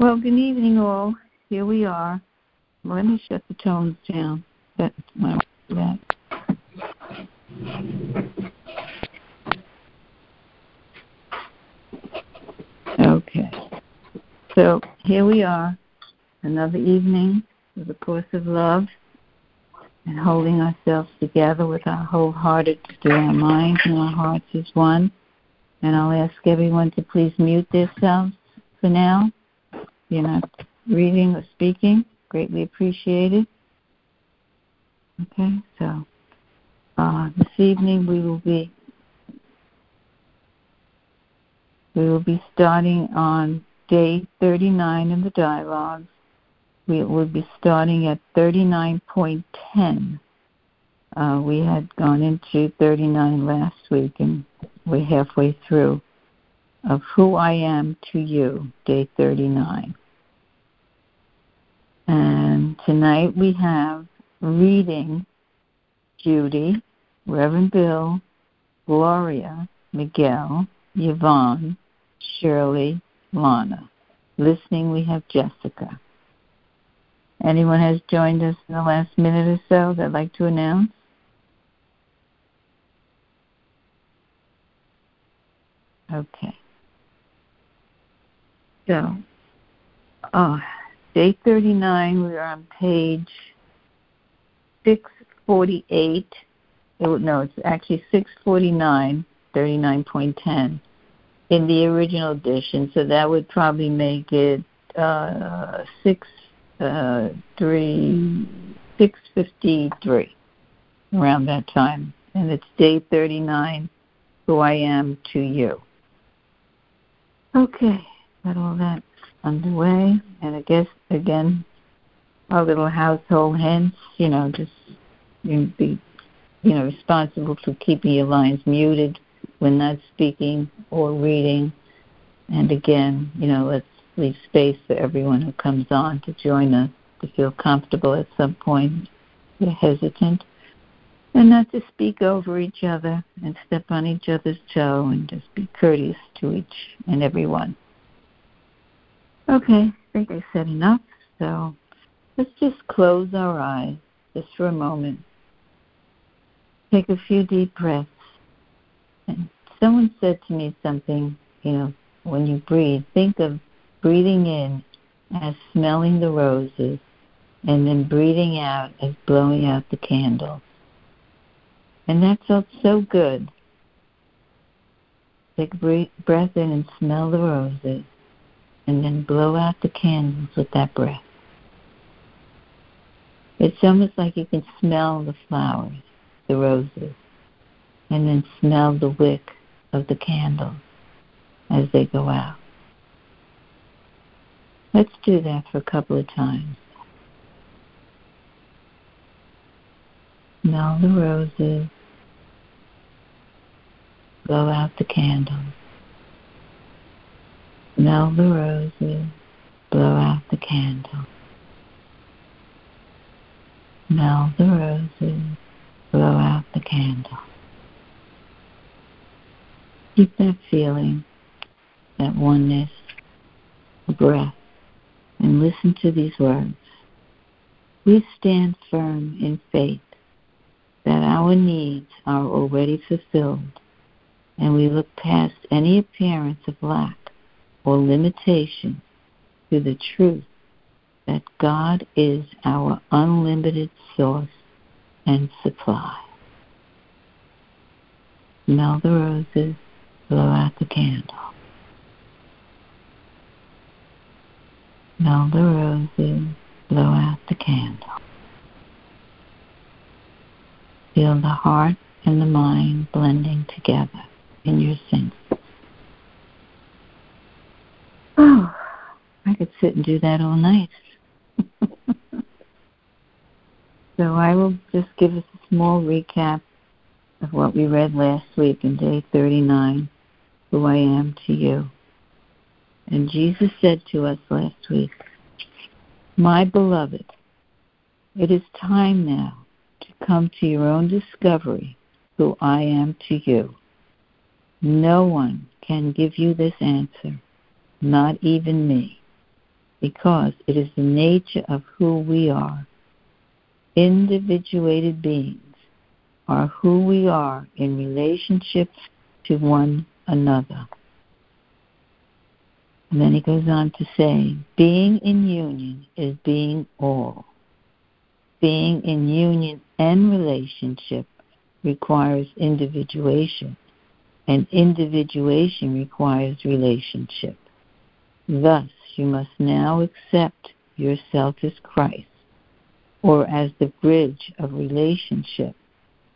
Well, good evening, all. Here we are. Let me shut the tones down. That's my that. Okay. So here we are, another evening of the course of love and holding ourselves together with our wholehearted through our minds and our hearts as one. And I'll ask everyone to please mute themselves for now. You're not reading or speaking. Greatly appreciated. Okay, so uh, this evening we will be we will be starting on day 39 in the dialogues. We will be starting at 39.10. Uh, we had gone into 39 last week, and we're halfway through of Who I Am to You, day 39. And tonight we have reading Judy, Reverend Bill, Gloria, Miguel, Yvonne, Shirley, Lana. Listening, we have Jessica. Anyone has joined us in the last minute or so that'd like to announce? Okay. So, oh, day 39, we are on page 648. It, no, it's actually 649, 39.10 in the original edition. So that would probably make it uh, 6, uh, 3, 653 around that time. And it's day 39, who I am to you. Okay, got all that underway. And I guess, again, our little household hints, you know, just you be, you know, responsible for keeping your lines muted when not speaking or reading. And again, you know, let's leave space for everyone who comes on to join us to feel comfortable at some point. You're hesitant and not to speak over each other and step on each other's toe and just be courteous to each and every one. Okay, I think I said enough, so let's just close our eyes just for a moment. Take a few deep breaths. And someone said to me something, you know, when you breathe, think of breathing in as smelling the roses and then breathing out as blowing out the candles. And that felt so good. Take a breath in and smell the roses, and then blow out the candles with that breath. It's almost like you can smell the flowers, the roses, and then smell the wick of the candles as they go out. Let's do that for a couple of times. Smell the roses. Blow out the candles. Smell the roses. Blow out the candle. Smell the roses. Blow out the candle. Keep that feeling, that oneness, breath, and listen to these words. We stand firm in faith that our needs are already fulfilled, and we look past any appearance of lack or limitation to the truth that God is our unlimited source and supply. Smell the roses, blow out the candle. Smell the roses, blow out the candle. Feel the heart and the mind blending together in your senses. Oh, I could sit and do that all night. so I will just give us a small recap of what we read last week in day 39, Who I Am to You. And Jesus said to us last week, My beloved, it is time now to come to your own discovery who I am to you. No one can give you this answer, not even me. because it is the nature of who we are. Individuated beings are who we are in relationship to one another. And then he goes on to say, being in union is being all. Being in union and relationship requires individuation, and individuation requires relationship. Thus, you must now accept yourself as Christ, or as the bridge of relationship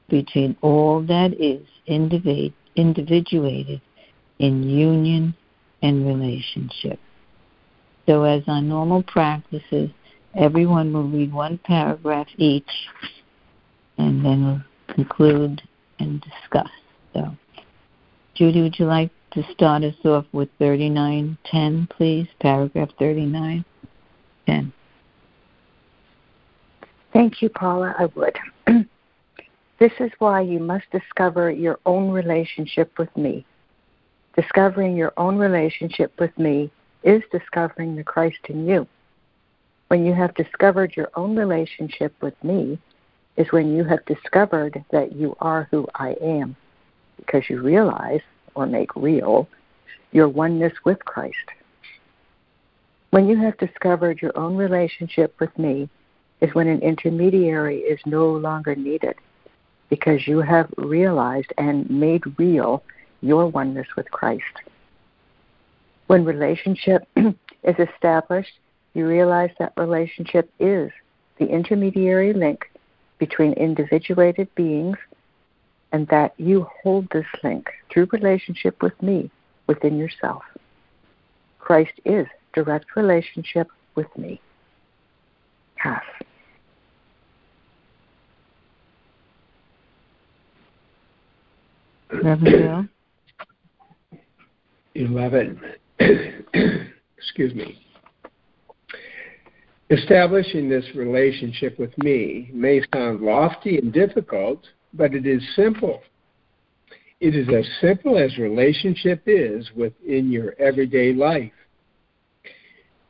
between all that is individuated in union and relationship. So, as our normal practices, everyone will read one paragraph each, and then we'll conclude and discuss. So, Judy, would you like to start us off with 3910, please? Paragraph 3910. Thank you, Paula. I would. this is why you must discover your own relationship with me. Discovering your own relationship with me is discovering the Christ in you. When you have discovered your own relationship with me, is when you have discovered that you are who I am, because you realize or make real your oneness with Christ. When you have discovered your own relationship with me, is when an intermediary is no longer needed, because you have realized and made real your oneness with Christ. When relationship is established, you realize that relationship is the intermediary link between individuated beings and that you hold this link through relationship with me within yourself. Christ is direct relationship with me. Reverend 11. Excuse me. Establishing this relationship with me may sound lofty and difficult, but it is simple. It is as simple as relationship is within your everyday life.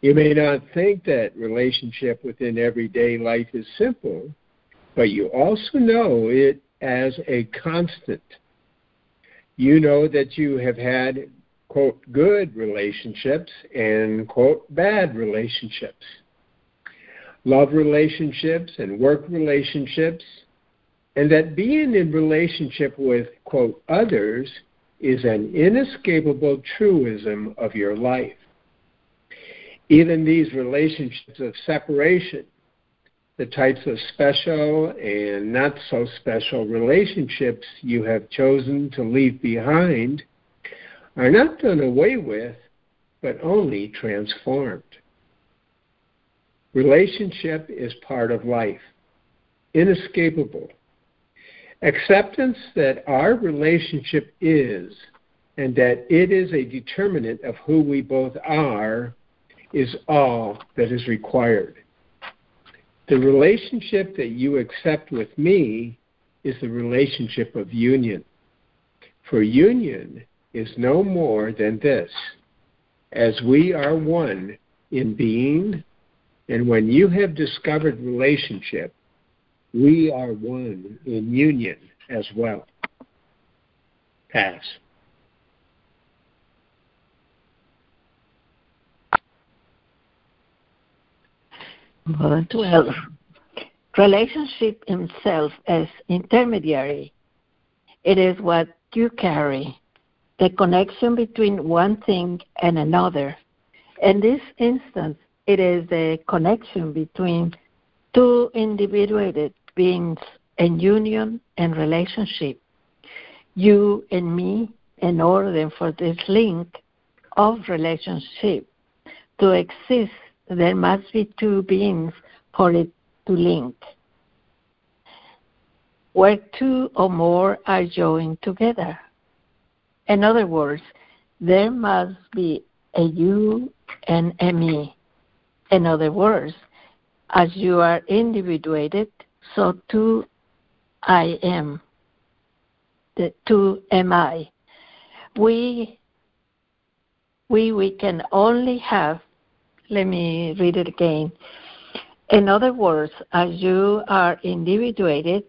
You may not think that relationship within everyday life is simple, but you also know it as a constant. You know that you have had, quote, good relationships and, quote, bad relationships love relationships and work relationships, and that being in relationship with, quote, others is an inescapable truism of your life. Even these relationships of separation, the types of special and not so special relationships you have chosen to leave behind, are not done away with, but only transformed. Relationship is part of life, inescapable. Acceptance that our relationship is and that it is a determinant of who we both are is all that is required. The relationship that you accept with me is the relationship of union. For union is no more than this as we are one in being, and when you have discovered relationship, we are one in union as well. Pass. Well, 12. Relationship himself as intermediary. It is what you carry, the connection between one thing and another. In this instance, it is the connection between two individuated beings in union and relationship. You and me, in order for this link of relationship to exist, there must be two beings for it to link. Where two or more are joined together. In other words, there must be a you and a me. In other words, as you are individuated, so too I am. The two am I. We we we can only have let me read it again. In other words, as you are individuated,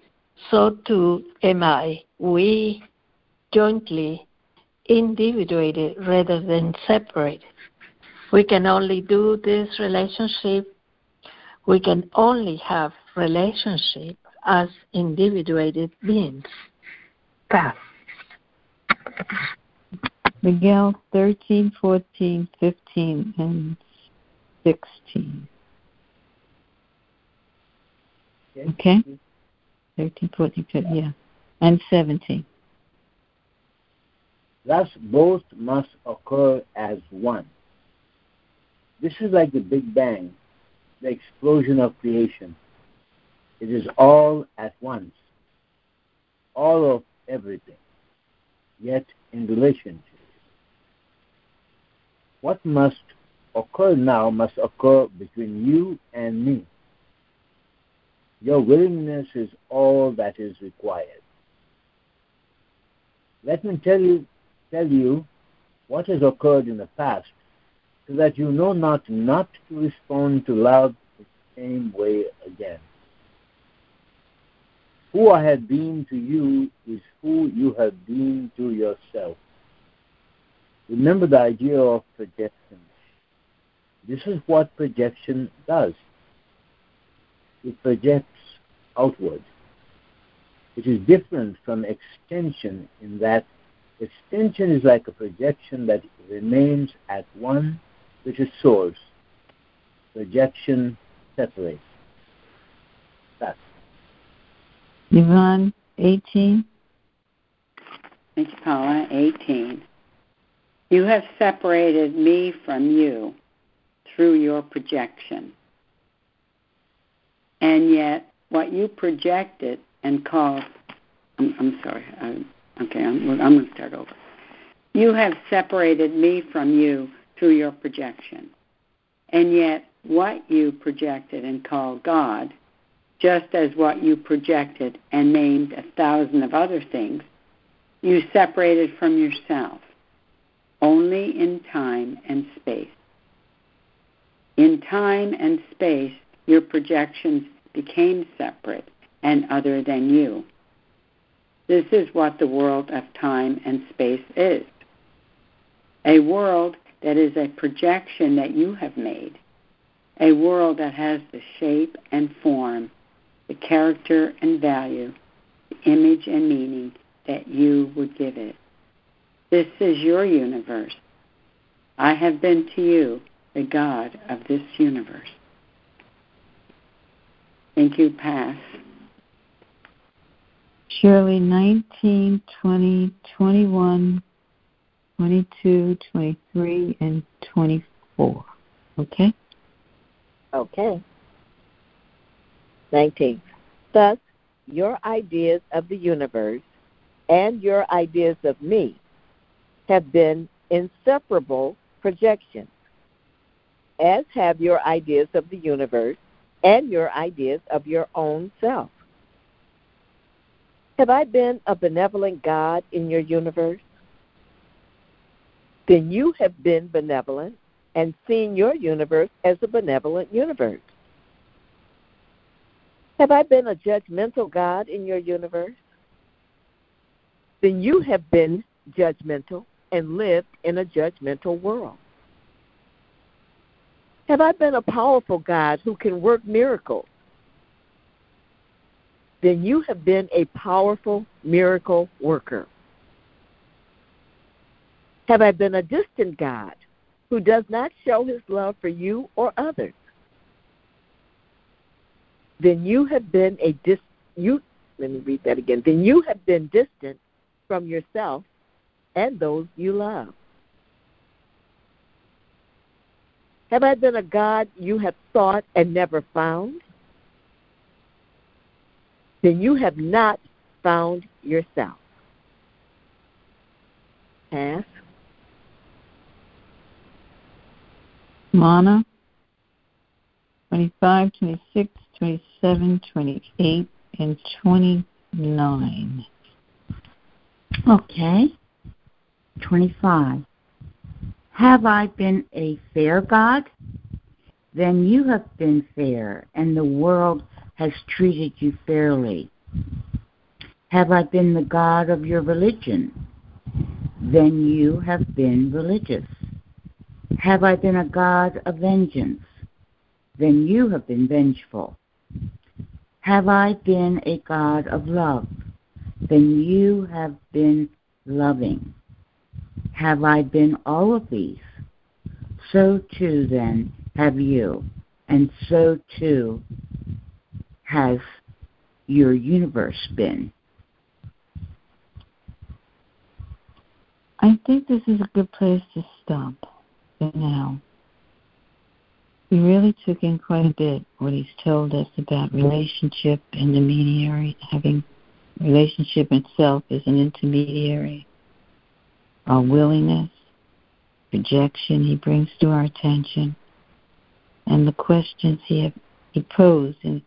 so too am I. We jointly individuated rather than separated. We can only do this relationship, we can only have relationship as individuated beings. Fast. Miguel 13, 14, 15, and 16. Okay? 13, 14, 15, yeah. And 17. Thus, both must occur as one. This is like the Big Bang, the explosion of creation. It is all at once, all of everything, yet in relationship. What must occur now must occur between you and me. Your willingness is all that is required. Let me tell you, tell you what has occurred in the past so that you know not not to respond to love the same way again. Who I have been to you is who you have been to yourself. Remember the idea of projection. This is what projection does. It projects outward. It is different from extension in that extension is like a projection that remains at one with is source. Projection separates. That's Yvonne 18. Thank you, Paula. 18. You have separated me from you through your projection. And yet, what you projected and called, I'm, I'm sorry, I, okay, I'm, I'm going to start over. You have separated me from you through your projection. And yet, what you projected and called God, just as what you projected and named a thousand of other things, you separated from yourself only in time and space. In time and space, your projections became separate and other than you. This is what the world of time and space is a world that is a projection that you have made, a world that has the shape and form, the character and value, the image and meaning that you would give it. This is your universe. I have been to you the God of this universe. Thank you. Pass. Shirley 19, 20, 21, 22, 23, and 24. Okay? Okay. 19. Thus, your ideas of the universe and your ideas of me have been inseparable projections, as have your ideas of the universe and your ideas of your own self. Have I been a benevolent God in your universe? Then you have been benevolent and seen your universe as a benevolent universe. Have I been a judgmental God in your universe? Then you have been judgmental and lived in a judgmental world? Have I been a powerful God who can work miracles? Then you have been a powerful miracle worker. Have I been a distant God who does not show his love for you or others? Then you have been a dis you let me read that again. Then you have been distant from yourself and those you love. Have I been a God you have sought and never found? Then you have not found yourself. Pass. Lana 25, 26, 27, 28, and 29. Okay. 25. Have I been a fair God? then you have been fair, and the world has treated you fairly. Have I been the God of your religion? Then you have been religious. Have I been a God of vengeance? Then you have been vengeful. Have I been a God of love? Then you have been loving. Have I been all of these? So too, then, have you, and so too has your universe been. I think this is a good place to stop for now. We really took in quite a bit what he's told us about relationship, and the intermediary, having relationship itself as an intermediary, our willingness, projection he brings to our attention, and the questions he, have, he posed in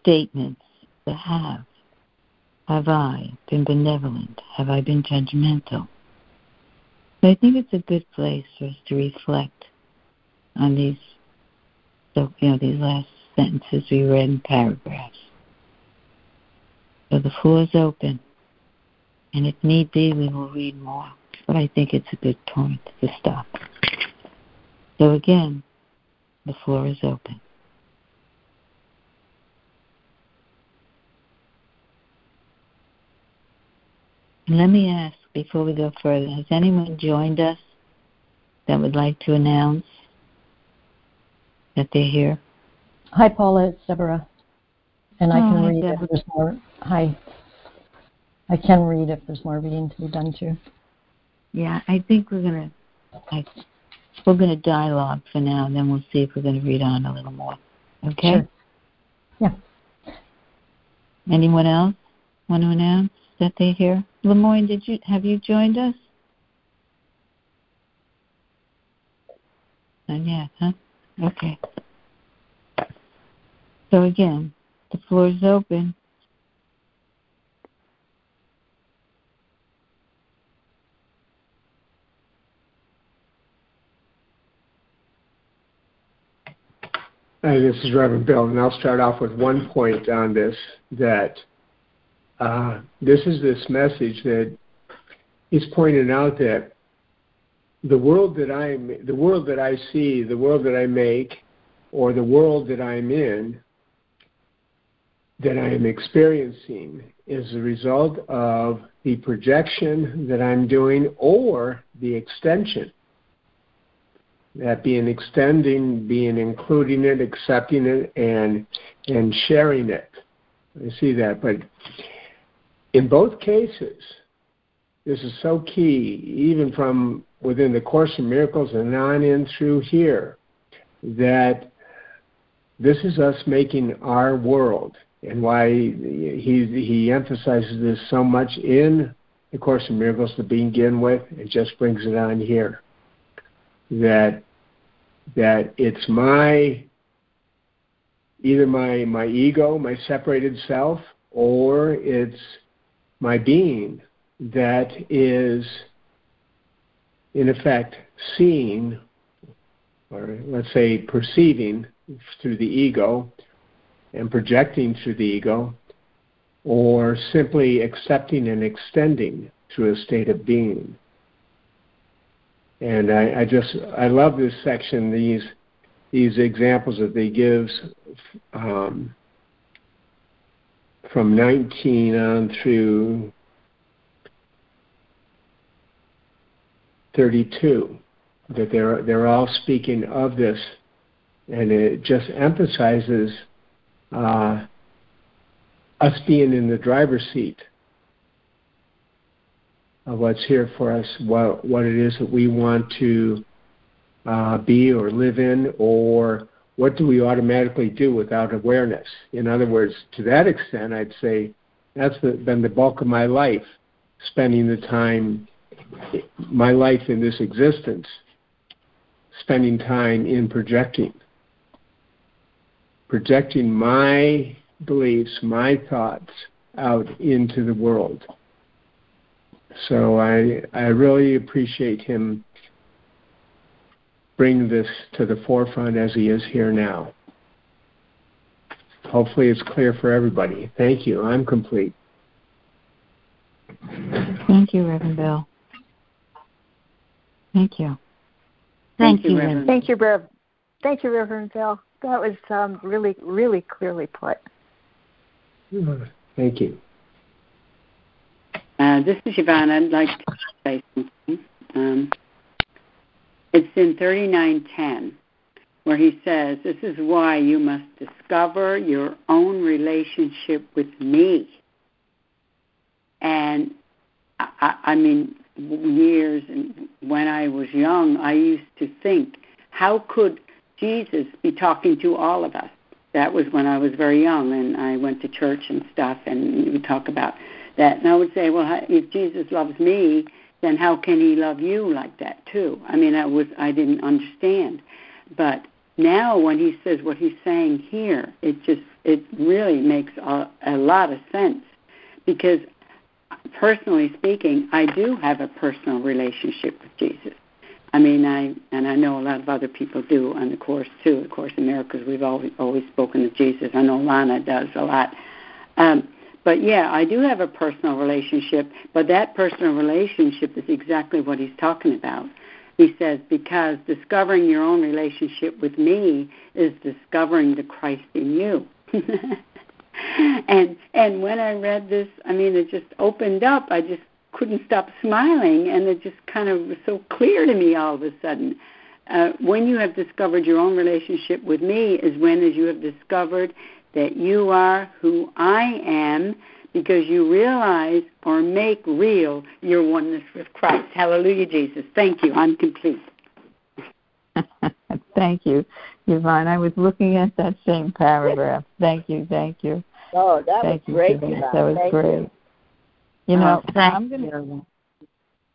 statements the have. Have I been benevolent? Have I been judgmental? So I think it's a good place for us to reflect on these, you know, these last sentences we read in paragraphs. So the floor is open, and if need be, we will read more. But I think it's a good point to stop. So again, the floor is open. Let me ask before we go further, has anyone joined us that would like to announce that they're here? Hi, Paula. It's Deborah. And I oh, can hi, read Deborah. if there's more. Hi. I can read if there's more reading to be done too. Yeah, I think we're gonna I, we're gonna dialogue for now, and then we'll see if we're gonna read on a little more. Okay. Sure. Yeah. Anyone else want to announce that they're here? Lemoyne, did you have you joined us? Not yet, huh? Okay. So again, the floor is open. Hi, this is Reverend Bill, and I'll start off with one point on this that uh, this is this message that is pointing out that the world that I the world that I see, the world that I make, or the world that I'm in, that I am experiencing, is a result of the projection that I'm doing or the extension that being extending, being including it, accepting it, and and sharing it. I see that, but in both cases, this is so key, even from within the Course in Miracles and on in through here, that this is us making our world, and why he he emphasizes this so much in the Course in Miracles to begin with. It just brings it on here that that it's my either my my ego, my separated self, or it's my being that is in effect seeing or let's say perceiving through the ego and projecting through the ego or simply accepting and extending through a state of being. And I, I just I love this section. These these examples that they gives um, from 19 on through 32 that they're they're all speaking of this, and it just emphasizes uh, us being in the driver's seat of what's here for us, what what it is that we want to uh, be or live in, or what do we automatically do without awareness? In other words, to that extent, I'd say that's the, been the bulk of my life, spending the time, my life in this existence, spending time in projecting, projecting my beliefs, my thoughts out into the world. So I I really appreciate him bring this to the forefront as he is here now. Hopefully, it's clear for everybody. Thank you. I'm complete. Thank you, Reverend Bill. Thank you. Thank, Thank you, Reverend. Thank you, Reverend. Thank you, Reverend Bill. That was um, really, really clearly put. Thank you. Uh, this is Yvonne. I'd like to say something. Um, it's in 3910 where he says, This is why you must discover your own relationship with me. And I, I mean, years and when I was young, I used to think, how could Jesus be talking to all of us? That was when I was very young, and I went to church and stuff, and we talk about that. And I would say, well, if Jesus loves me, then how can he love you like that too? I mean, I was I didn't understand, but now when he says what he's saying here, it just it really makes a, a lot of sense because personally speaking, I do have a personal relationship with Jesus. I mean, I and I know a lot of other people do on the course too. Of course, in Miracles, we've always always spoken of Jesus. I know Lana does a lot. Um, but yeah, I do have a personal relationship, but that personal relationship is exactly what he's talking about. He says, because discovering your own relationship with me is discovering the Christ in you. and and when I read this, I mean, it just opened up. I just couldn't stop smiling, and it just kind of was so clear to me all of a sudden. Uh, when you have discovered your own relationship with me, is when as you have discovered that you are who I am because you realize or make real your oneness with Christ. Hallelujah, Jesus. Thank you. I'm complete. thank you, Yvonne. I was looking at that same paragraph. Thank you, thank you. Oh, that thank was great. That. that was thank great. You, you know, oh, I'm gonna.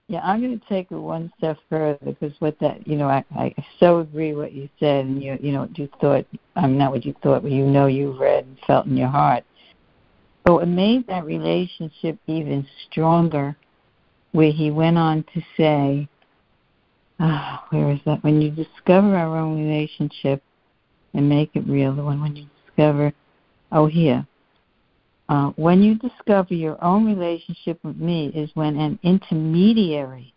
Yeah, I'm going to take it one step further because what that, you know, I, I so agree what you said, and you, you know, what you thought. I'm not what you thought, but you know, you read and felt in your heart. But what made that relationship even stronger, where he went on to say, ah, where is that? When you discover our own relationship and make it real, the one when you discover, oh, here, uh, when you discover your own relationship with me is when an intermediary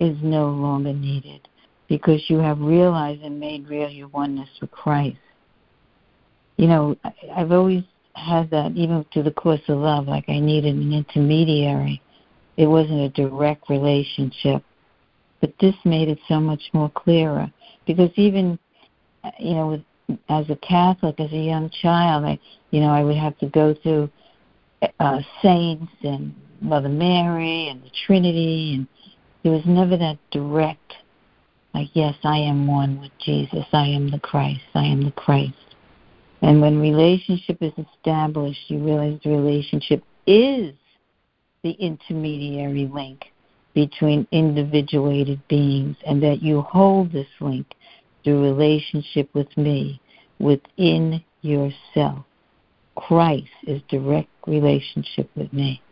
is no longer needed because you have realized and made real your oneness with Christ. You know, I've always had that even through the course of love, like I needed an intermediary. It wasn't a direct relationship. But this made it so much more clearer because even, you know, with, as a Catholic, as a young child, I, you know, I would have to go through uh, saints and Mother Mary and the Trinity, and there was never that direct, like, yes, I am one with Jesus. I am the Christ. I am the Christ. And when relationship is established, you realize the relationship is the intermediary link between individuated beings, and that you hold this link through relationship with me within yourself. Christ is direct relationship with me.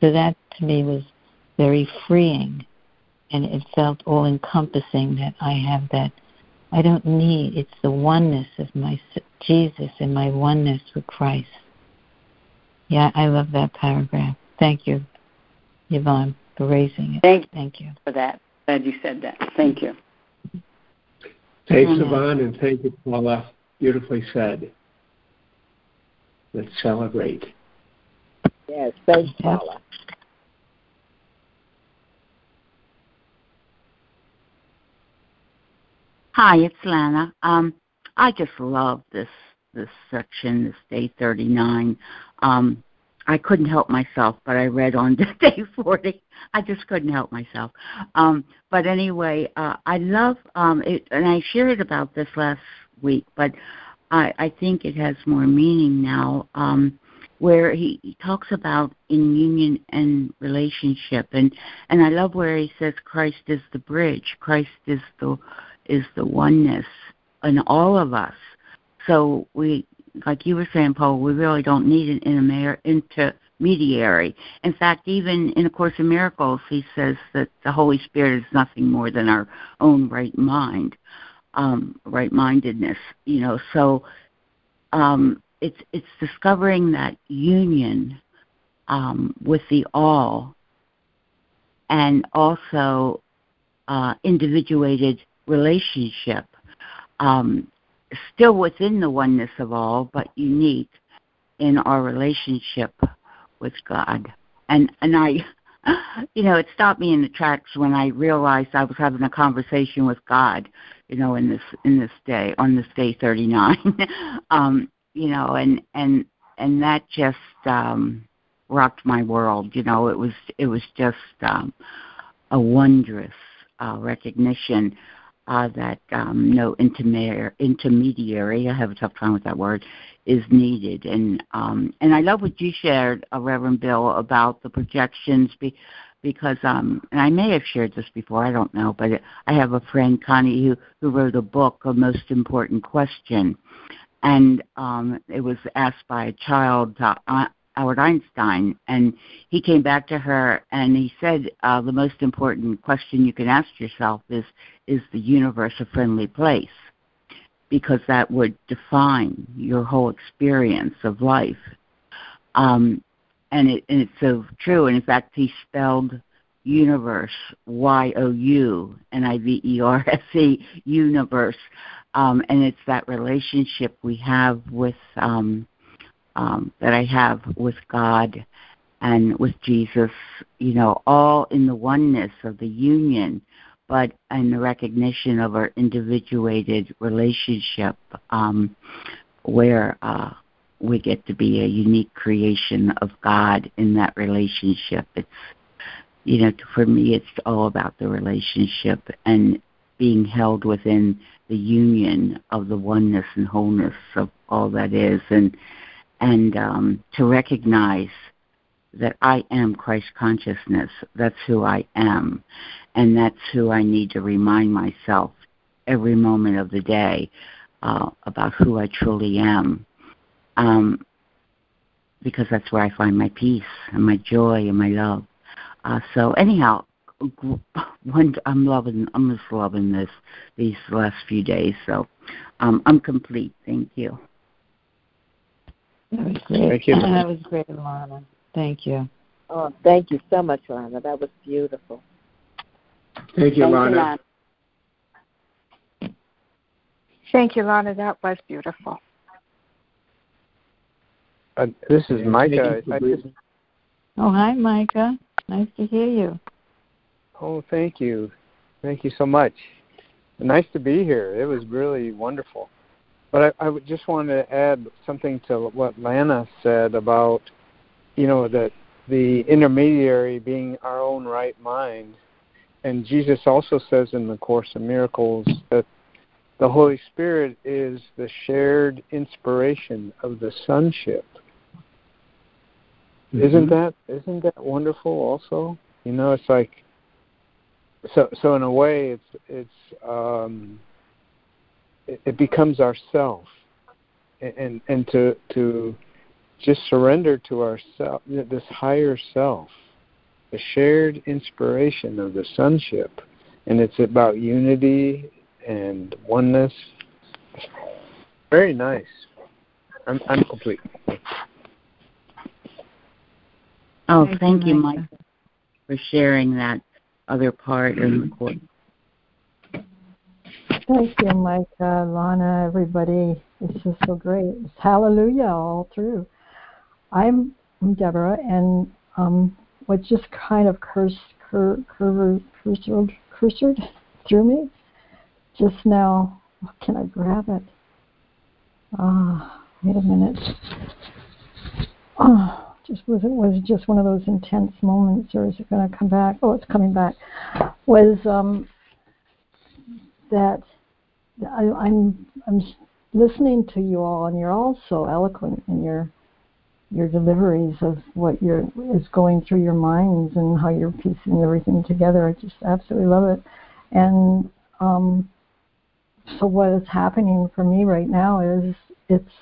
So that to me was very freeing and it felt all encompassing that I have that. I don't need, it's the oneness of my Jesus and my oneness with Christ. Yeah, I love that paragraph. Thank you, Yvonne, for raising it. Thank you, thank you. for that. Glad you said that. Thank you. Thanks, mm-hmm. Yvonne, and thank you, Paula. Beautifully said. Let's celebrate. Yes, thanks, Paula. Hi, it's Lana. Um, I just love this this section, this day 39. Um, I couldn't help myself, but I read on to day 40. I just couldn't help myself. Um, but anyway, uh, I love um, it, and I shared about this last week, but I, I think it has more meaning now. Um, where he, he talks about in union and relationship, and and I love where he says Christ is the bridge. Christ is the is the oneness in all of us. So we, like you were saying, Paul, we really don't need an intermediary. In fact, even in A Course in Miracles, he says that the Holy Spirit is nothing more than our own right mind, um, right mindedness. You know, so um, it's it's discovering that union um, with the all, and also uh, individuated relationship, um, still within the oneness of all, but unique in our relationship with God. And and I, you know, it stopped me in the tracks when I realized I was having a conversation with God, you know, in this in this day on this day 39, um, you know, and and and that just um, rocked my world. You know, it was it was just um, a wondrous uh, recognition uh, that um, no intermediary, I have a tough time with that word, is needed. And um, and I love what you shared, uh, Reverend Bill, about the projections. Be, because um and I may have shared this before, I don't know, but I have a friend Connie who who wrote a book, A Most Important Question, and um it was asked by a child uh, Albert Einstein, and he came back to her and he said uh, the most important question you can ask yourself is is the universe a friendly place? Because that would define your whole experience of life. Um, and, it, and it's so true. And in fact, he spelled universe, Y O U N I V E R S E, universe. Um, and it's that relationship we have with um, um, that I have with God and with Jesus, you know, all in the oneness of the union, but in the recognition of our individuated relationship um, where uh, we get to be a unique creation of God in that relationship. It's, you know, for me, it's all about the relationship and being held within the union of the oneness and wholeness of all that is. And and um, to recognize that I am Christ consciousness. That's who I am. And that's who I need to remind myself every moment of the day uh, about who I truly am. Um, because that's where I find my peace and my joy and my love. Uh, so anyhow, one, I'm loving, I'm just loving this these last few days. So um, I'm complete. Thank you. That was great. Thank you. That was great, Lana. Thank you. Oh, thank you so much, Lana. That was beautiful. Thank you, Lana. Thank you, Lana. That was beautiful. Uh, this is Micah. oh, hi, Micah. Nice to hear you. Oh, thank you. Thank you so much. Nice to be here. It was really wonderful. But I, I just wanted to add something to what Lana said about, you know, that the intermediary being our own right mind. And Jesus also says in the Course of Miracles that the Holy Spirit is the shared inspiration of the sonship. Mm-hmm. Isn't that isn't that wonderful also? You know, it's like so so in a way it's it's um it, becomes ourself, and and to to just surrender to ourself, this higher self, the shared inspiration of the sonship, and it's about unity and oneness. Very nice. I'm I'm complete. Oh, thank, thank you, Mike, for sharing that other part in the course. Thank you, Mike, uh, Lana, everybody. It's just so great. It's hallelujah all through. I'm, Deborah, and um, what just kind of cursed, cur, cur, cursored, cursored through me just now. Can I grab it? Ah, wait a minute. Oh, just was it was just one of those intense moments, or is it going to come back? Oh, it's coming back. Was um, that I, I'm I'm listening to you all, and you're all so eloquent in your your deliveries of what you're is going through your minds and how you're piecing everything together. I just absolutely love it. And um, so what is happening for me right now is it's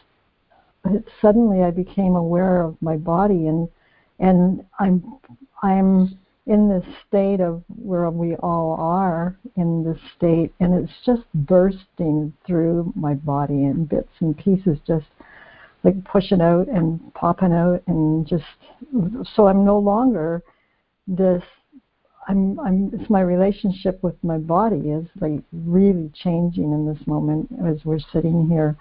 it's suddenly I became aware of my body and and I'm I'm in this state of where we all are in this state, and it's just bursting through my body in bits and pieces, just like pushing out and popping out, and just so I'm no longer this. I'm, I'm, it's my relationship with my body is like really changing in this moment as we're sitting here,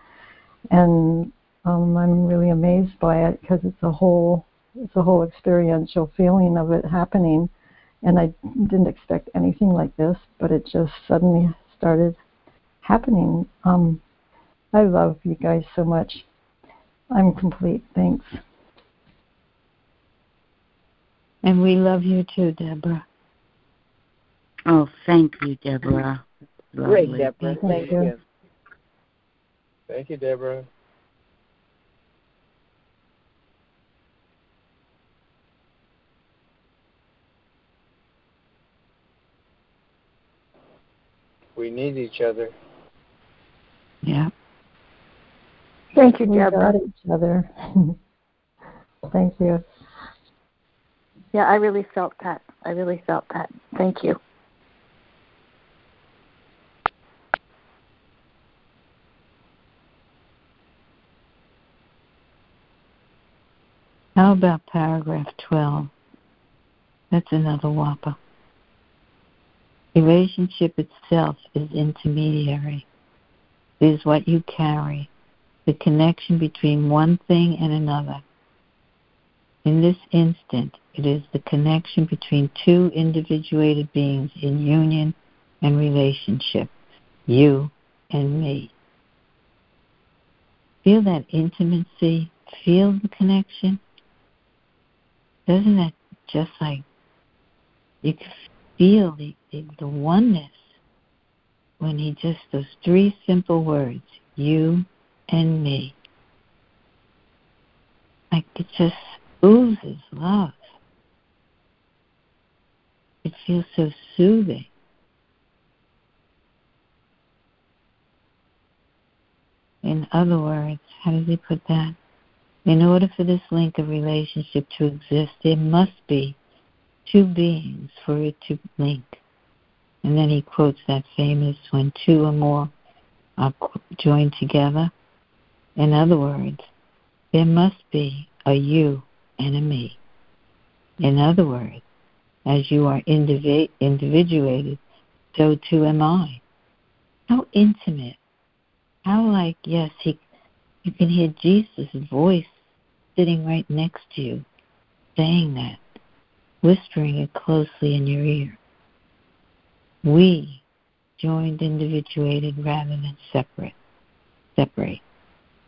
and um, I'm really amazed by it because it's a whole, it's a whole experiential feeling of it happening, and I didn't expect anything like this, but it just suddenly started happening. Um, I love you guys so much. I'm complete. Thanks. And we love you too, Deborah. Oh, thank you, Deborah. Great, Deborah. Thank Thank you. you. Thank you, Deborah. We need each other. Yeah. Thank you, We Deborah. got each other. Thank you. Yeah, I really felt that. I really felt that. Thank you. How about paragraph 12? That's another whopper. Relationship itself is intermediary. It is what you carry, the connection between one thing and another. In this instant, it is the connection between two individuated beings in union and relationship, you and me. Feel that intimacy, feel the connection. Doesn't that just like you can feel the, the, the oneness when he just those three simple words, you and me. Like it just oozes love. It feels so soothing. In other words, how does he put that? In order for this link of relationship to exist, there must be two beings for it to link. And then he quotes that famous when two or more are joined together. In other words, there must be a you and a me. In other words, as you are indivi- individuated, so too am I. How intimate. How like, yes, he, you can hear Jesus' voice sitting right next to you saying that, whispering it closely in your ear. We joined individuated rather than separate. Separate.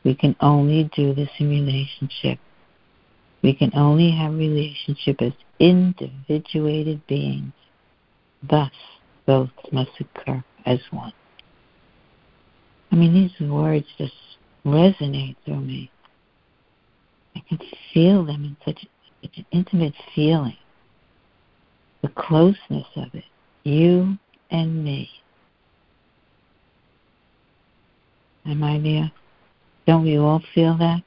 We can only do this in relationship. We can only have relationship as individuated beings. Thus, both must occur as one. I mean, these words just resonate through me. I can feel them in such, such an intimate feeling. The closeness of it. You and me. Am I there? Don't we all feel that?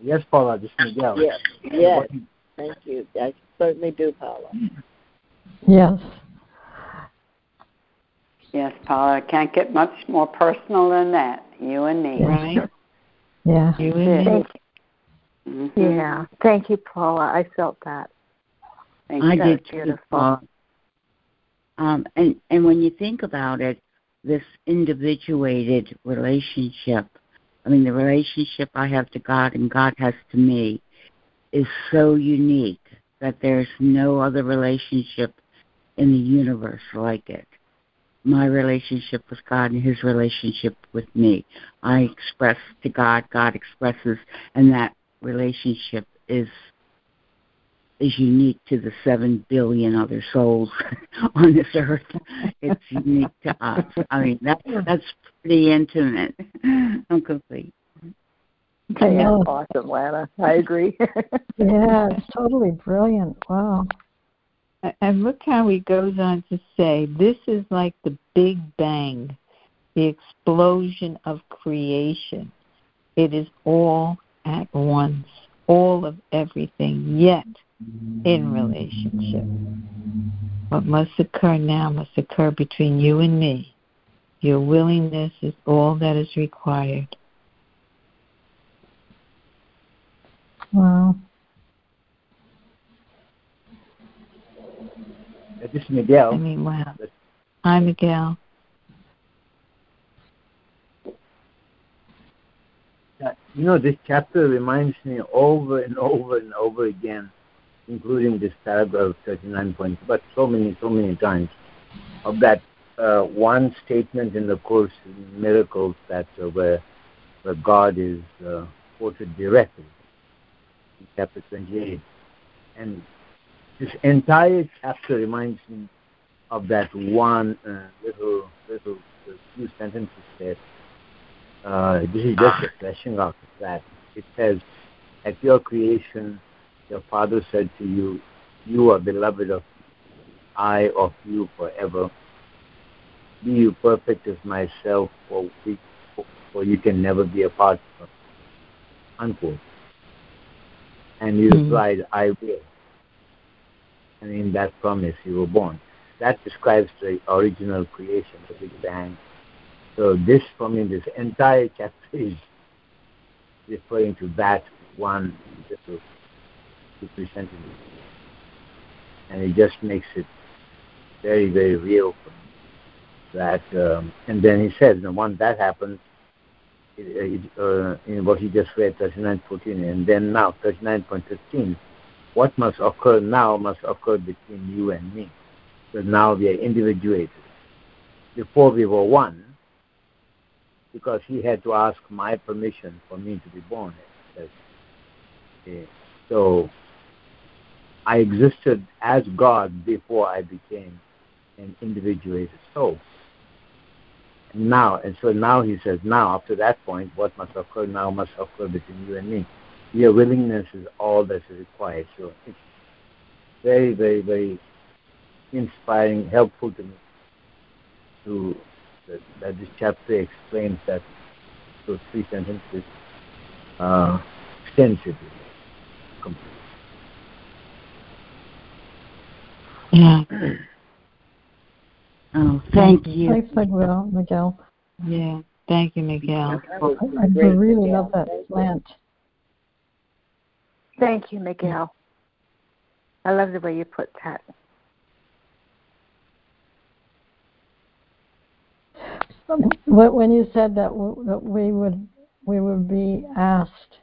Yes, Paula, just is Miguel. Yes, yes. Thank you. I certainly do, Paula. Yes. Yes, Paula, it can't get much more personal than that. You and me. Right? Yeah. You and me. Thank Mhm. Yeah. Thank you, Paula. I felt that. Thank I you. That's did too, beautiful. Paula. Um, and and when you think about it, this individuated relationship, I mean, the relationship I have to God and God has to me, is so unique that there's no other relationship in the universe like it. My relationship with God and His relationship with me. I express to God, God expresses, and that relationship is is unique to the seven billion other souls on this earth. It's unique to us. I mean, that that's pretty intimate. I'm complete. Yeah, Oh. awesome, Lana. I agree. Yeah, it's totally brilliant. Wow. And look how he goes on to say, this is like the Big Bang, the explosion of creation. It is all at once, all of everything, yet in relationship. What must occur now must occur between you and me. Your willingness is all that is required. Wow. This is Miguel. I mean, wow. Hi, Miguel. You know, this chapter reminds me over and over and over again, including this paragraph 39 points, but so many, so many times, of that uh, one statement in the Course in Miracles that uh, where, where God is uh, quoted directly in chapter 28. And this entire chapter reminds me of that one uh, little, little few sentences there uh, this is just a fleshing out of that. It says, At your creation, your father said to you, You are beloved of I of you forever. Be you perfect as myself, for, we, for you can never be apart from Unquote. And you mm-hmm. replied, I will. And in that promise you were born. That describes the original creation, the Big Bang, so this, for me, this entire chapter is referring to that one little representing and it just makes it very, very real for me. That, um, and then he says, the once that happens, it, it, uh, in what he just read, 39.14, and then now, 39.15, what must occur now must occur between you and me. Because now we are individuated. Before we were one, because he had to ask my permission for me to be born. So I existed as God before I became an individuated soul. And now, and so now he says, now after that point, what must occur now must occur between you and me. Your willingness is all that is required. So it's very, very, very inspiring, helpful to me to that, that this chapter explains that those three sentences uh, extensively. Completely. Yeah. oh, thank you. Thanks, Miguel. Miguel. Yeah, thank you, Miguel. I, I really love that slant. Thank you, Miguel. I love the way you put that. when you said that that we would we would be asked,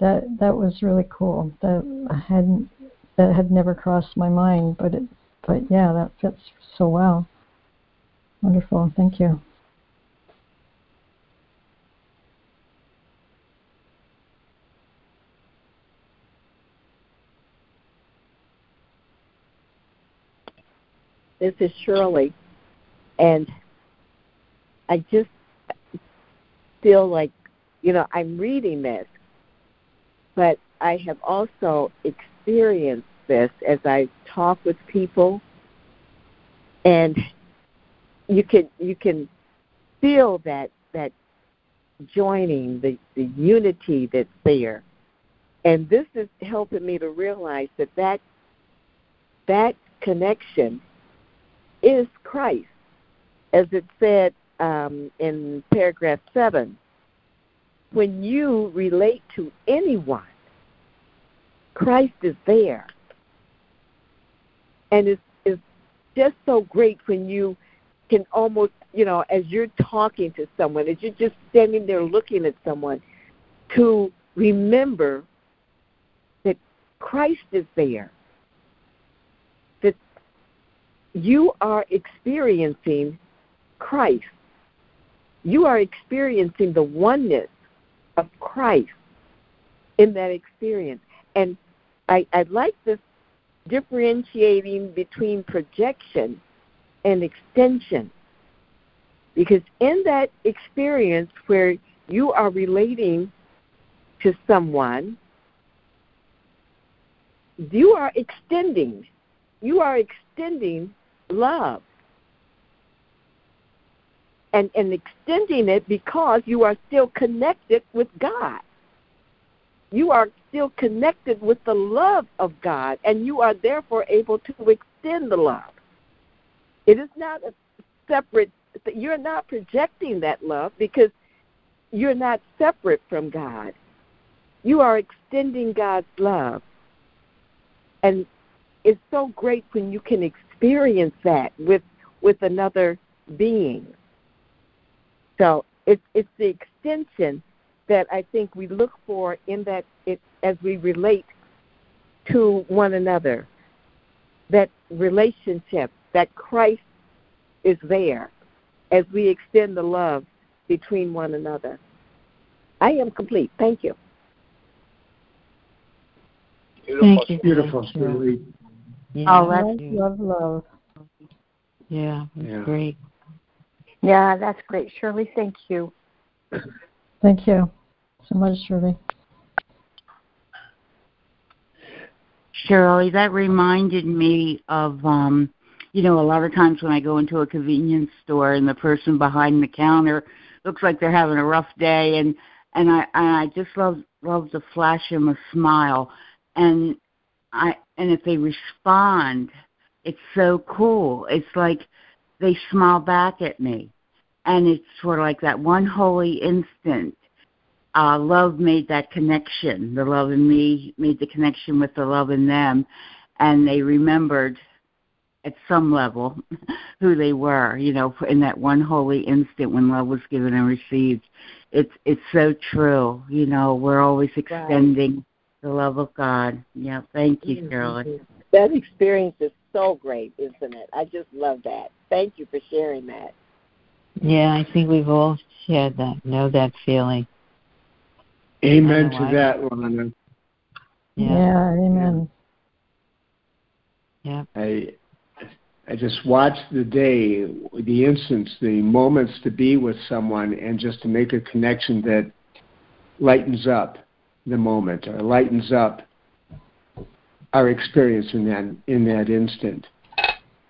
that that was really cool. That I hadn't that had never crossed my mind, but it but yeah, that fits so well. Wonderful, thank you. This is Shirley, and I just feel like, you know, I'm reading this, but I have also experienced this as I talk with people, and you can you can feel that that joining the the unity that's there, and this is helping me to realize that that that connection is Christ, as it said um, in paragraph 7 when you relate to anyone, Christ is there. And it's, it's just so great when you can almost, you know, as you're talking to someone, as you're just standing there looking at someone, to remember that Christ is there, that you are experiencing Christ you are experiencing the oneness of Christ in that experience. And I, I like this differentiating between projection and extension. Because in that experience where you are relating to someone, you are extending. You are extending love. and, and extending it because you are still connected with God. You are still connected with the love of God, and you are therefore able to extend the love. It is not a separate, you're not projecting that love because you're not separate from God. You are extending God's love. And it's so great when you can experience that with with another being. So it's it's the extension that I think we look for in that it as we relate to one another. That relationship, that Christ is there as we extend the love between one another. I am complete. Thank you. Beautiful. Thank you. Beautiful, Shirley. Yeah. Oh, that's love, love. Yeah, that's Yeah. great. Yeah, that's great, Shirley. Thank you. Thank you so much, Shirley. Shirley, that reminded me of um you know, a lot of times when I go into a convenience store and the person behind the counter looks like they're having a rough day and and I and I just love love to flash them a smile and I and if they respond, it's so cool. It's like they smile back at me. And it's sort of like that one holy instant. Uh, love made that connection. The love in me made the connection with the love in them. And they remembered at some level who they were, you know, in that one holy instant when love was given and received. It's it's so true. You know, we're always extending the love of God. Yeah, thank you, Mm-hmm. Shirley. That experience is so great, isn't it? I just love that. Thank you for sharing that. Yeah, I think we've all shared that, know that feeling. Amen to that, Lana. Yeah, Yeah. amen. Yeah. I I just watched the day, the instance, the moments to be with someone, and just to make a connection that lightens up the moment or lightens up our experience in that in that instant.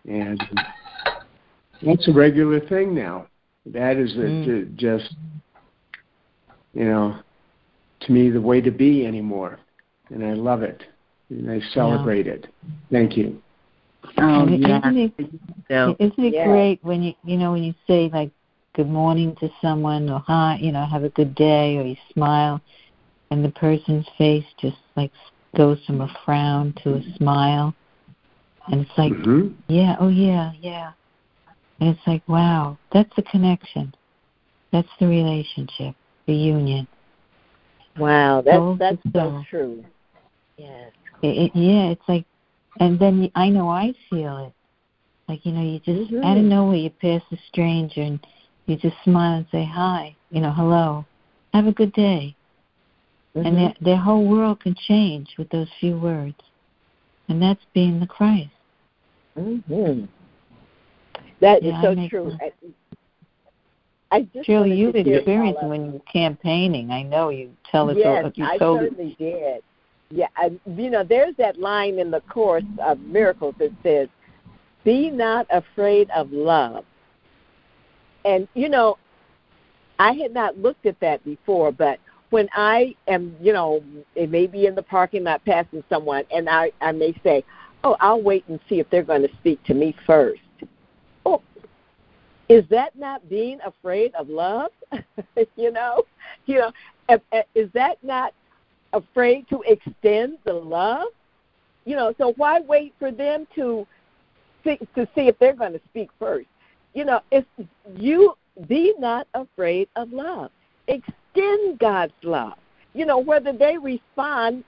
And that's a regular thing now. That is a, Mm. just, you know, to me the way to be anymore, and I love it, and I celebrate it. Thank you. Oh, And yeah. Isn't it, So, isn't it Yes. great when you you know when you say like good morning to someone or hi, you know, have a good day or you smile and the person's face just like goes from a frown to a smile and it's like Mhm. yeah, oh yeah, yeah. And it's like wow, that's the connection. That's the relationship, the union. Wow, that's that's so true. Yes. It, it, yeah, it's like, and then I know I feel it. Like you know, you just Mhm. out of nowhere you pass a stranger and you just smile and say hi. You know, hello, have a good day, and Mhm. their their whole world can change with those few words, and that's being the Christ. hmm That is Yeah, I so true. that. I, just Shirley, you've experienced when you were campaigning. I know you tell us. yes, all, you I told certainly did. Yeah, I, you know, there's that line in the course of miracles that says, "Be not afraid of love." And you know, I had not looked at that before, but when I am, you know, it may be in the parking lot passing someone, and I I may say, "Oh, I'll wait and see if they're going to speak to me first. Is that not being afraid of love? you know, you know, if- if- is that not afraid to extend the love? You know, so why wait for them to see, to see if they're going to speak first? You know, if you be not afraid of love, extend God's love. You know, whether they respond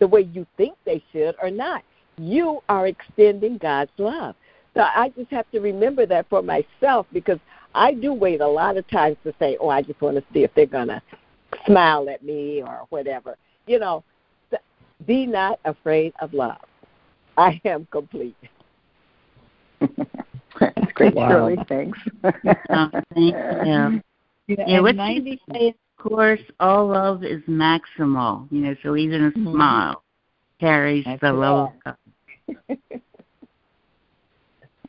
the way you think they should or not, you are extending God's love. So I just have to remember that for myself because I do wait a lot of times to say, "Oh, I just want to see if they're going to smile at me or whatever." You know, be not afraid of love. I am complete. That's great, Wow. Shirley. Thanks. oh, thank you. Yeah, and what 90 you say, of course, all love is maximal. You know, so even a Mhm. smile carries That's the love of God.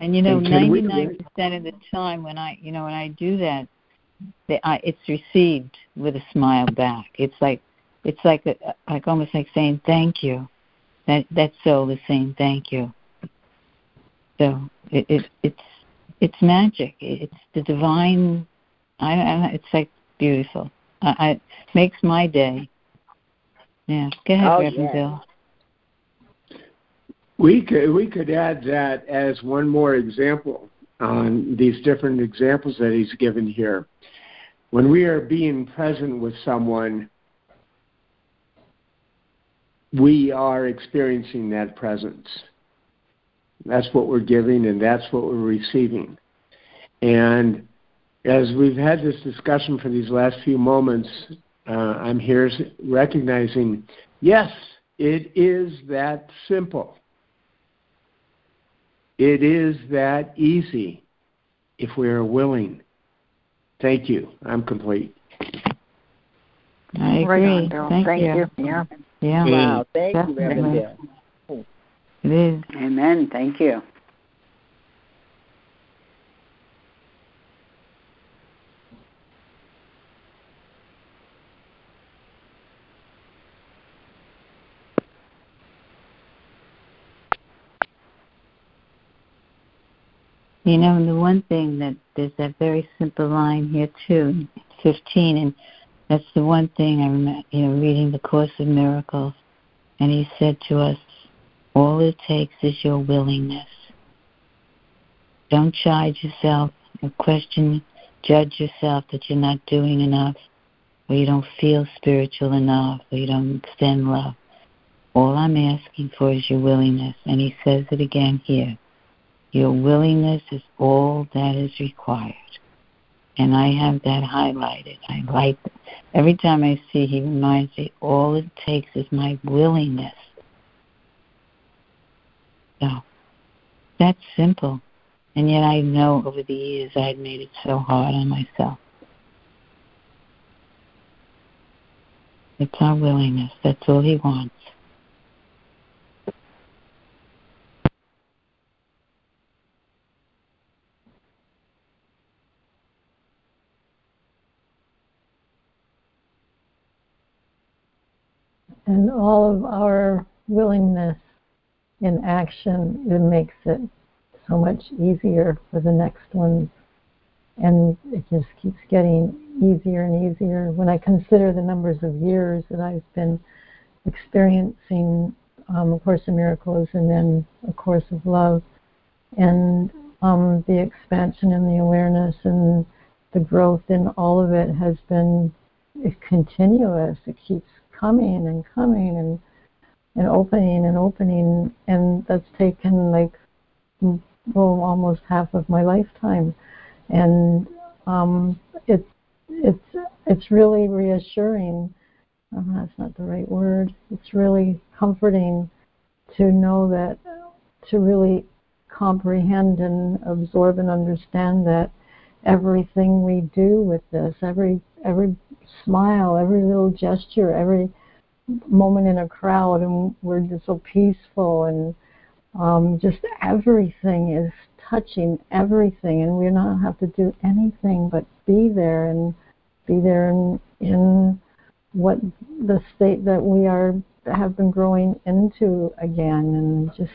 And you know, And can we- ninety nine percent of the time when I you know when I do that, the, I, it's received with a smile back. It's like it's like a, like almost like saying thank you. That that soul is saying thank you. So it, it it's it's magic. It's the divine. I, I it's like beautiful. I, I makes my day. Yeah, go ahead, Oh, Reverend yeah. Bill. We could we could add that as one more example on these different examples that he's given here. When we are being present with someone, we are experiencing that presence. That's what we're giving and that's what we're receiving. And as we've had this discussion for these last few moments, uh, I'm here recognizing yes, it is that simple. It is that easy if we are willing. Thank you. I'm complete. I agree. Right on, Thank, Thank you. you. Yeah. Yeah, Wow, thank you, Reverend Bill. it is. Amen. Thank you. You know, and the one thing that there's that very simple line here too, 15, and that's the one thing I remember, you know, reading the Course of Miracles, and he said to us, all it takes is your willingness. Don't chide yourself or question, judge yourself that you're not doing enough, or you don't feel spiritual enough, or you don't extend love. All I'm asking for is your willingness, and he says it again here. Your willingness is all that is required. And I have that highlighted. I like it. Every time I see, he reminds me, all it takes is my willingness. So, that's simple. And yet I know over the years I had made it so hard on myself. It's our willingness. That's all he wants. and all of our willingness in action it makes it so much easier for the next ones. And it just keeps getting easier and easier. When i consider the numbers of years that i've been experiencing um, a course in miracles and then a course of love and um, the expansion and the awareness and the growth in all of it has been continuous. It keeps coming and coming and and opening and opening and that's taken like well almost half of my lifetime. And um it's it's it's really reassuring um, that's not the right word it's really comforting to know that to really comprehend and absorb and understand that everything we do with this every every smile, every little gesture, every moment in a crowd, and we're just so peaceful, and um, just everything is touching everything, and we don't have to do anything but be there and be there in, in what the state that we are have been growing into again, and just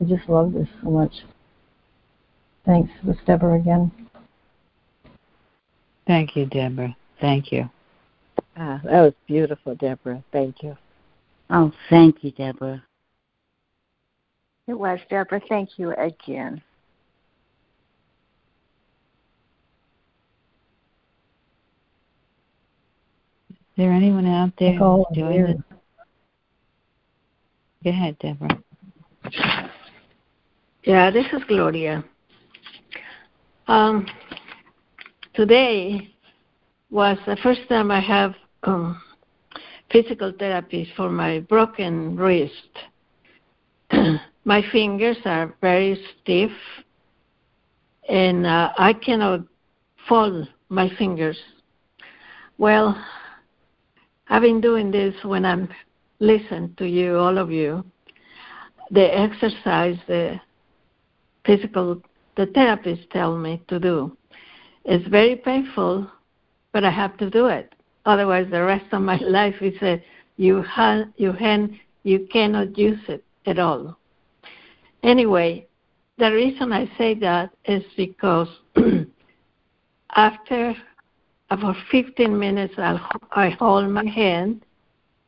I just love this so much. Thanks, this is Deborah again. Thank you, Deborah. Thank you. Ah, that was beautiful, Deborah. Thank you. Oh, thank you, Deborah. It was, Deborah. Thank you again. Is there anyone out there who's doing dear. this? Go ahead, Deborah. Yeah, this is Gloria. Um, today was the first time I have um, physical therapy for my broken wrist. my fingers are very stiff, and uh, I cannot fold my fingers. Well, I've been doing this when I'm listen to you, all of you. The exercise, the physical the therapist tell me to do. It's very painful, but I have to do it. Otherwise, the rest of my life is a you hand you hand you cannot use it at all. Anyway, the reason I say that is because after about 15 minutes, I'll, I hold my hand,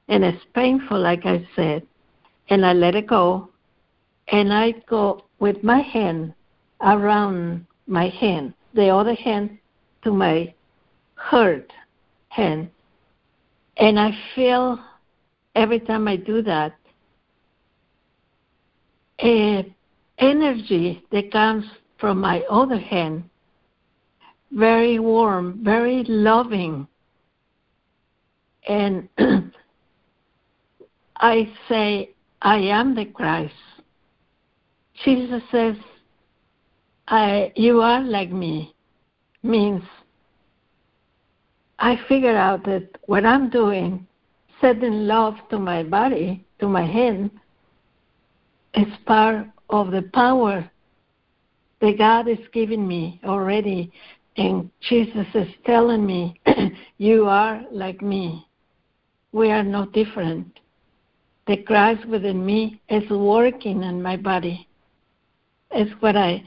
and it's painful, like I said, and I let it go, and I go with my hand around my hand, the other hand to my hurt hand, and I feel every time I do that, a energy that comes from my other hand, very warm, very loving. And I say, I am the Christ. Jesus says, I, you are like me, means I figure out that what I'm doing, sending love to my body, to my hand, is part of the power that God is giving me already. And Jesus is telling me, You are like me. We are no different. The Christ within me is working in my body. It's what I,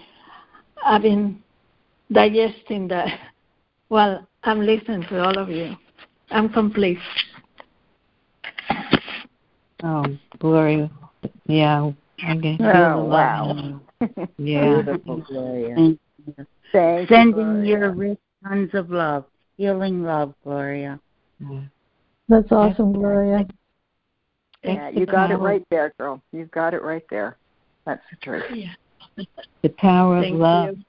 I've been digesting that well, I'm listening to all of you. I'm complete. Oh, glory. Yeah, Okay. Oh, wow. yeah. Beautiful, Gloria. Thank you. Thank Sending you, your rich tons of love, healing love, Gloria. That's awesome, Gloria. Yeah, you got it right there, girl. You've got it right there. That's the truth. Yeah. The power of love. you.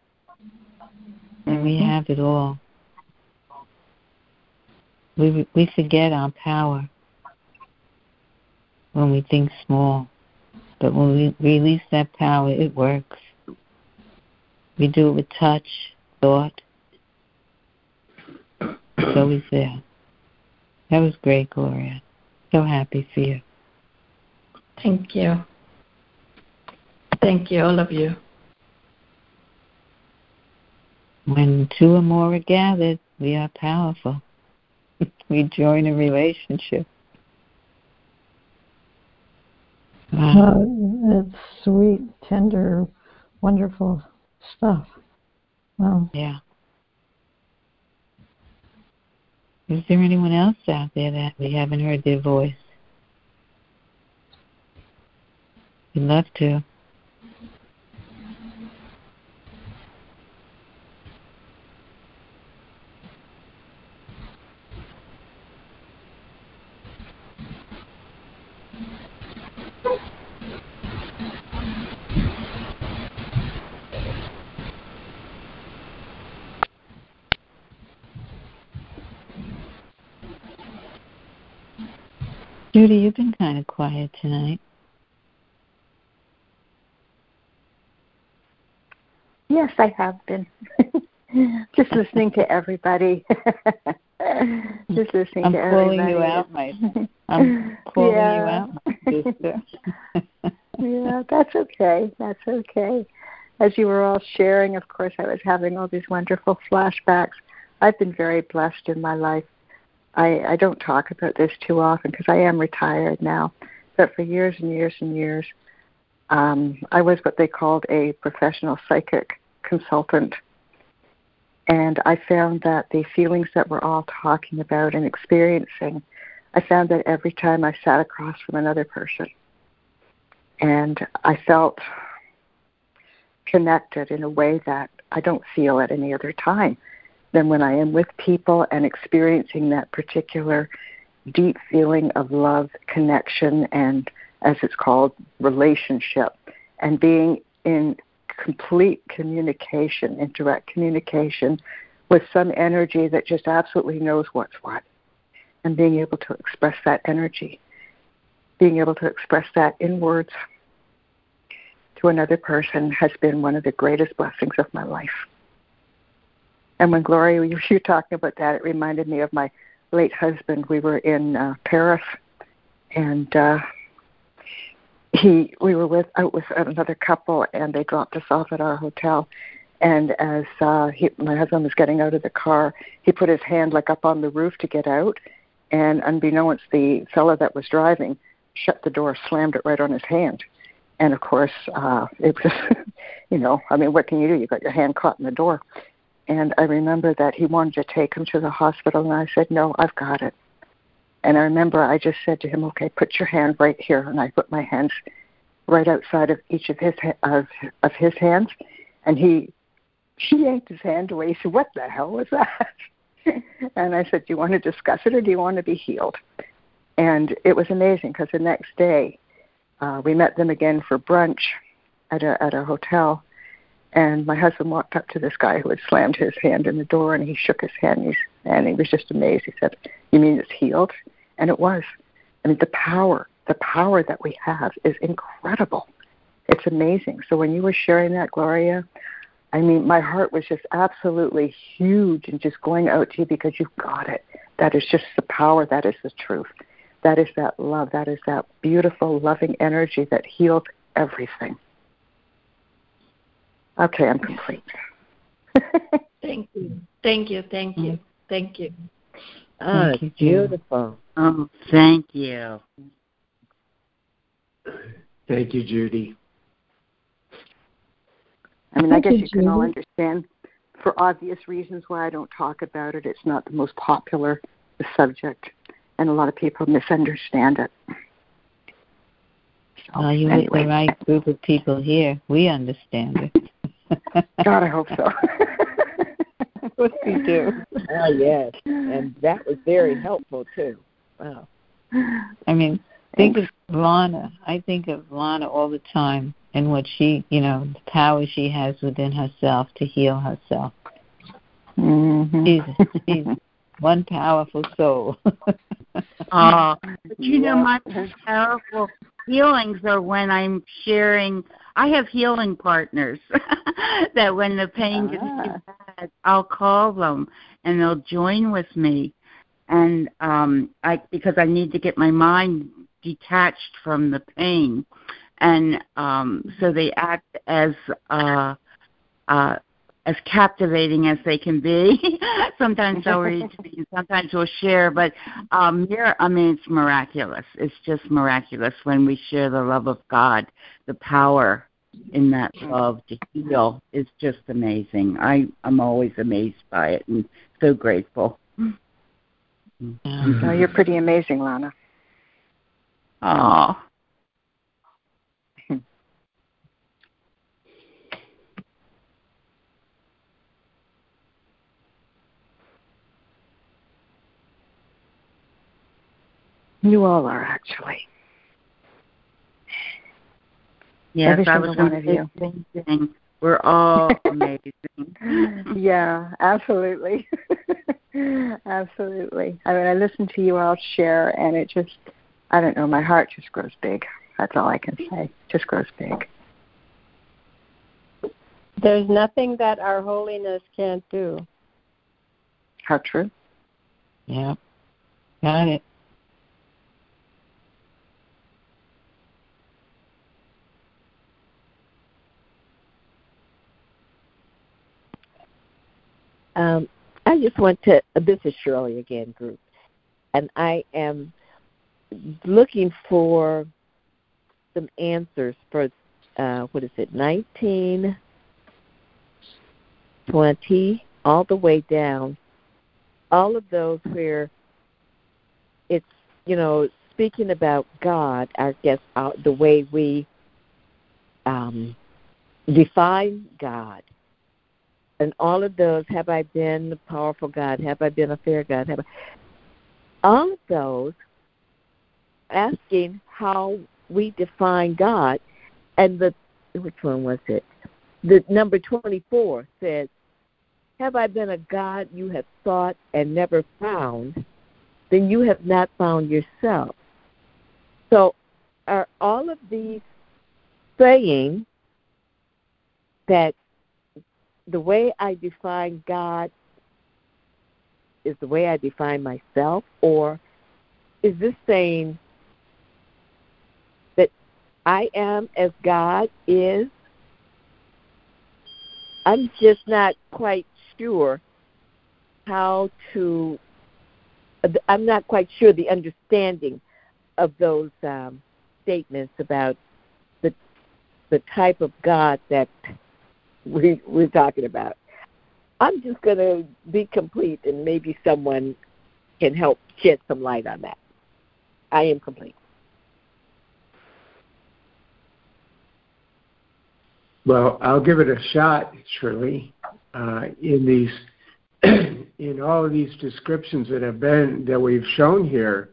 And we mm-hmm. have it all. We we forget our power when we think small. But when we release that power, it works. We do it with touch, thought. It's always there. That was great, Gloria. So happy for you. Thank you. Thank you, all of you. When two or more are gathered, we are powerful. we join a relationship. Wow. Uh, it's sweet, tender, wonderful stuff. Wow. Yeah. Is there anyone else out there that we haven't heard their voice? We'd love to. Judy, you've been kind of quiet tonight. Yes, I have been. Just listening to everybody. Just listening I'm to everybody. you out, my. I'm pulling Yeah. you out, yeah, that's okay. That's okay. As you were all sharing, of course, I was having all these wonderful flashbacks. I've been very blessed in my life. I, I don't talk about this too often because I am retired now, but for years and years and years, um, I was what they called a professional psychic consultant. And I found that the feelings that we're all talking about and experiencing, I found that every time I sat across from another person and I felt connected in a way that I don't feel at any other time than when I am with people and experiencing that particular deep feeling of love, connection, and as it's called, relationship, and being in complete communication, in direct communication with some energy that just absolutely knows what's what, and being able to express that energy, being able to express that in words to another person has been one of the greatest blessings of my life. And when Gloria, you were talking about that, it reminded me of my late husband. We were in uh, Paris, and uh, he we were with out with another couple and they dropped us off at our hotel. And as uh he my husband was getting out of the car he put his hand like up on the roof to get out. And unbeknownst the fellow that was driving shut the door slammed it right on his hand. And of course uh it was you know i mean what can you do? You got your hand caught in the door and i remember that he wanted to take him to the hospital and i said no i've got it and I remember I just said to him, "Okay, put your hand right here," and I put my hands right outside of each of his of of his hands, and he he yanked his hand away. He said, "What the hell was that?" and I said, "Do you want to discuss it, or do you want to be healed?" And it was amazing because the next day uh, we met them again for brunch at a at a hotel, and my husband walked up to this guy who had slammed his hand in the door, and he shook his hand, and, and he was just amazed. He said, "You mean it's healed?" And it was. I mean, the power, the power that we have is incredible. It's amazing. So when you were sharing that, Gloria, I mean, my heart was just absolutely huge and just going out to you because you've got it. That is just the power. That is the truth. That is that love. That is that beautiful, loving energy that heals everything. Okay, I'm complete. thank you. Thank you. Thank you. Thank you. Oh, Thank you, uh, beautiful. Oh, thank you. Thank you, Judy. I mean, I guess you, you can all understand, for obvious reasons, why I don't talk about it. It's not the most popular subject, and a lot of people misunderstand it. So, Well, you're with anyway, the right group of people here. We understand it. God, I hope so. of course we do. Oh yes, and that was very helpful too. Wow. I mean, think of Lana. I think of Lana all the time and what she, you know, the power she has within herself to heal herself. Mhm. She's, she's one powerful soul. Oh, but you know, my most powerful healings are when I'm sharing. I have healing partners that when the pain gets Ah. too bad, I'll call them and they'll join with me, and um, I because I need to get my mind detached from the pain, and um, so they act as uh, uh, as captivating as they can be. sometimes they'll read to me, and sometimes we'll share, but um, mir- I mean, it's miraculous. It's just miraculous when we share the love of God, the power in that love to heal is just amazing. I I'm always amazed by it and so grateful. Um, No, you're pretty amazing, Lana. Oh, You all are actually. yes, Every I was one of you. the thing. We're all amazing. yeah, absolutely. absolutely. I mean, I listen to you all share, and it just, I don't know, my heart just grows big. That's all I can say. Just grows big. There's nothing that our holiness can't do. How true. yeah. Got it. Um, I just want to. This is Shirley again, group, and I am looking for some answers for uh, what is it, nineteen, twenty, all the way down, all of those where it's you know speaking about God. I guess uh, the way we um, define God and all of those have I been a powerful God? Have I been a fair God? Have I, all of those asking how we define God, and the which one was it? The number twenty four says, "Have I been a God you have sought and never found? Then you have not found yourself." So, are all of these saying that the way I define God is the way I define myself, or is this saying that I am as God is. I'm just not quite sure how to. I'm not quite sure the understanding of those um, statements about the the type of God that we we're talking about. I'm just going to be complete, and maybe someone can help shed some light on that. I am complete. Well, I'll give it a shot, Shirley. Uh, in these, in all of these descriptions that have been that we've shown here,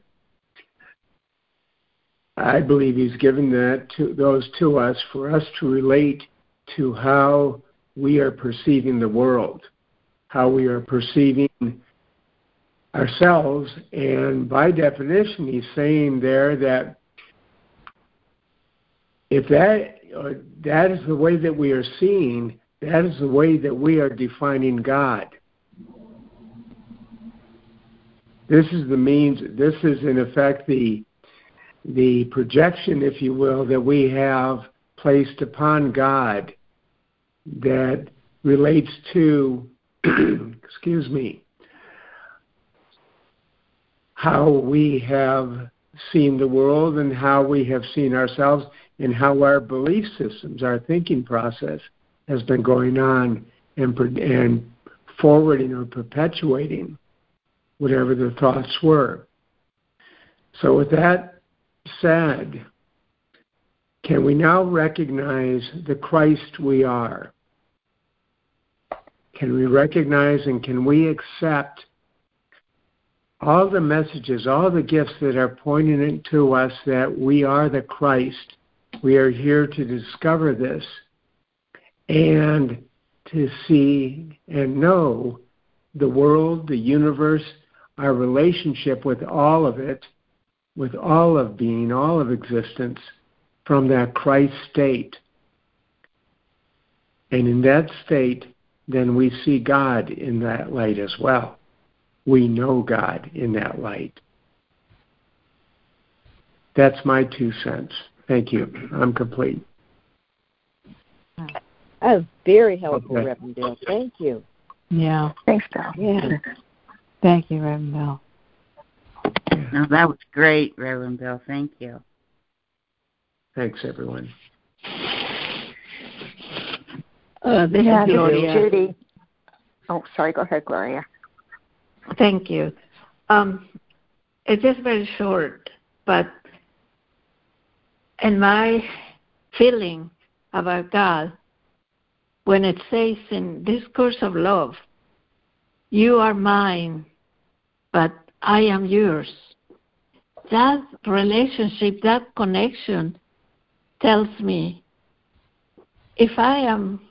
I believe he's given that to those to us for us to relate to how we are perceiving the world, how we are perceiving ourselves, and by definition, he's saying there that if that uh, that is the way that we are seeing, that is the way that we are defining God. This is the means, this is in effect the, the projection, if you will, that we have placed upon God that relates to, excuse me, how we have seen the world and how we have seen ourselves and how our belief systems, our thinking process has been going on and, and forwarding or perpetuating whatever the thoughts were. So, with that said, can we now recognize the Christ we are? Can we recognize and can we accept all the messages, all the gifts that are pointing to us that we are the Christ we are here to discover this and to see and know the world, the universe, our relationship with all of it, with all of being, all of existence, from that Christ state. And in that state, then we see God in that light as well. We know God in that light. That's my two cents. Thank you. I'm complete. That was very helpful, okay. Reverend Bill. Thank you. Yeah. Thanks, Bill. Yeah. Thank you, Reverend Bill. No, that was great, Reverend Bill. Thank you. Thanks, everyone. Uh, this yeah, is Gloria. Judy. Oh, sorry. Go ahead, Gloria. Thank you. Um, it's just very short, but in my feeling about God when it says in Discourse of Love, You are mine, but I am yours. That relationship, that connection tells me if I am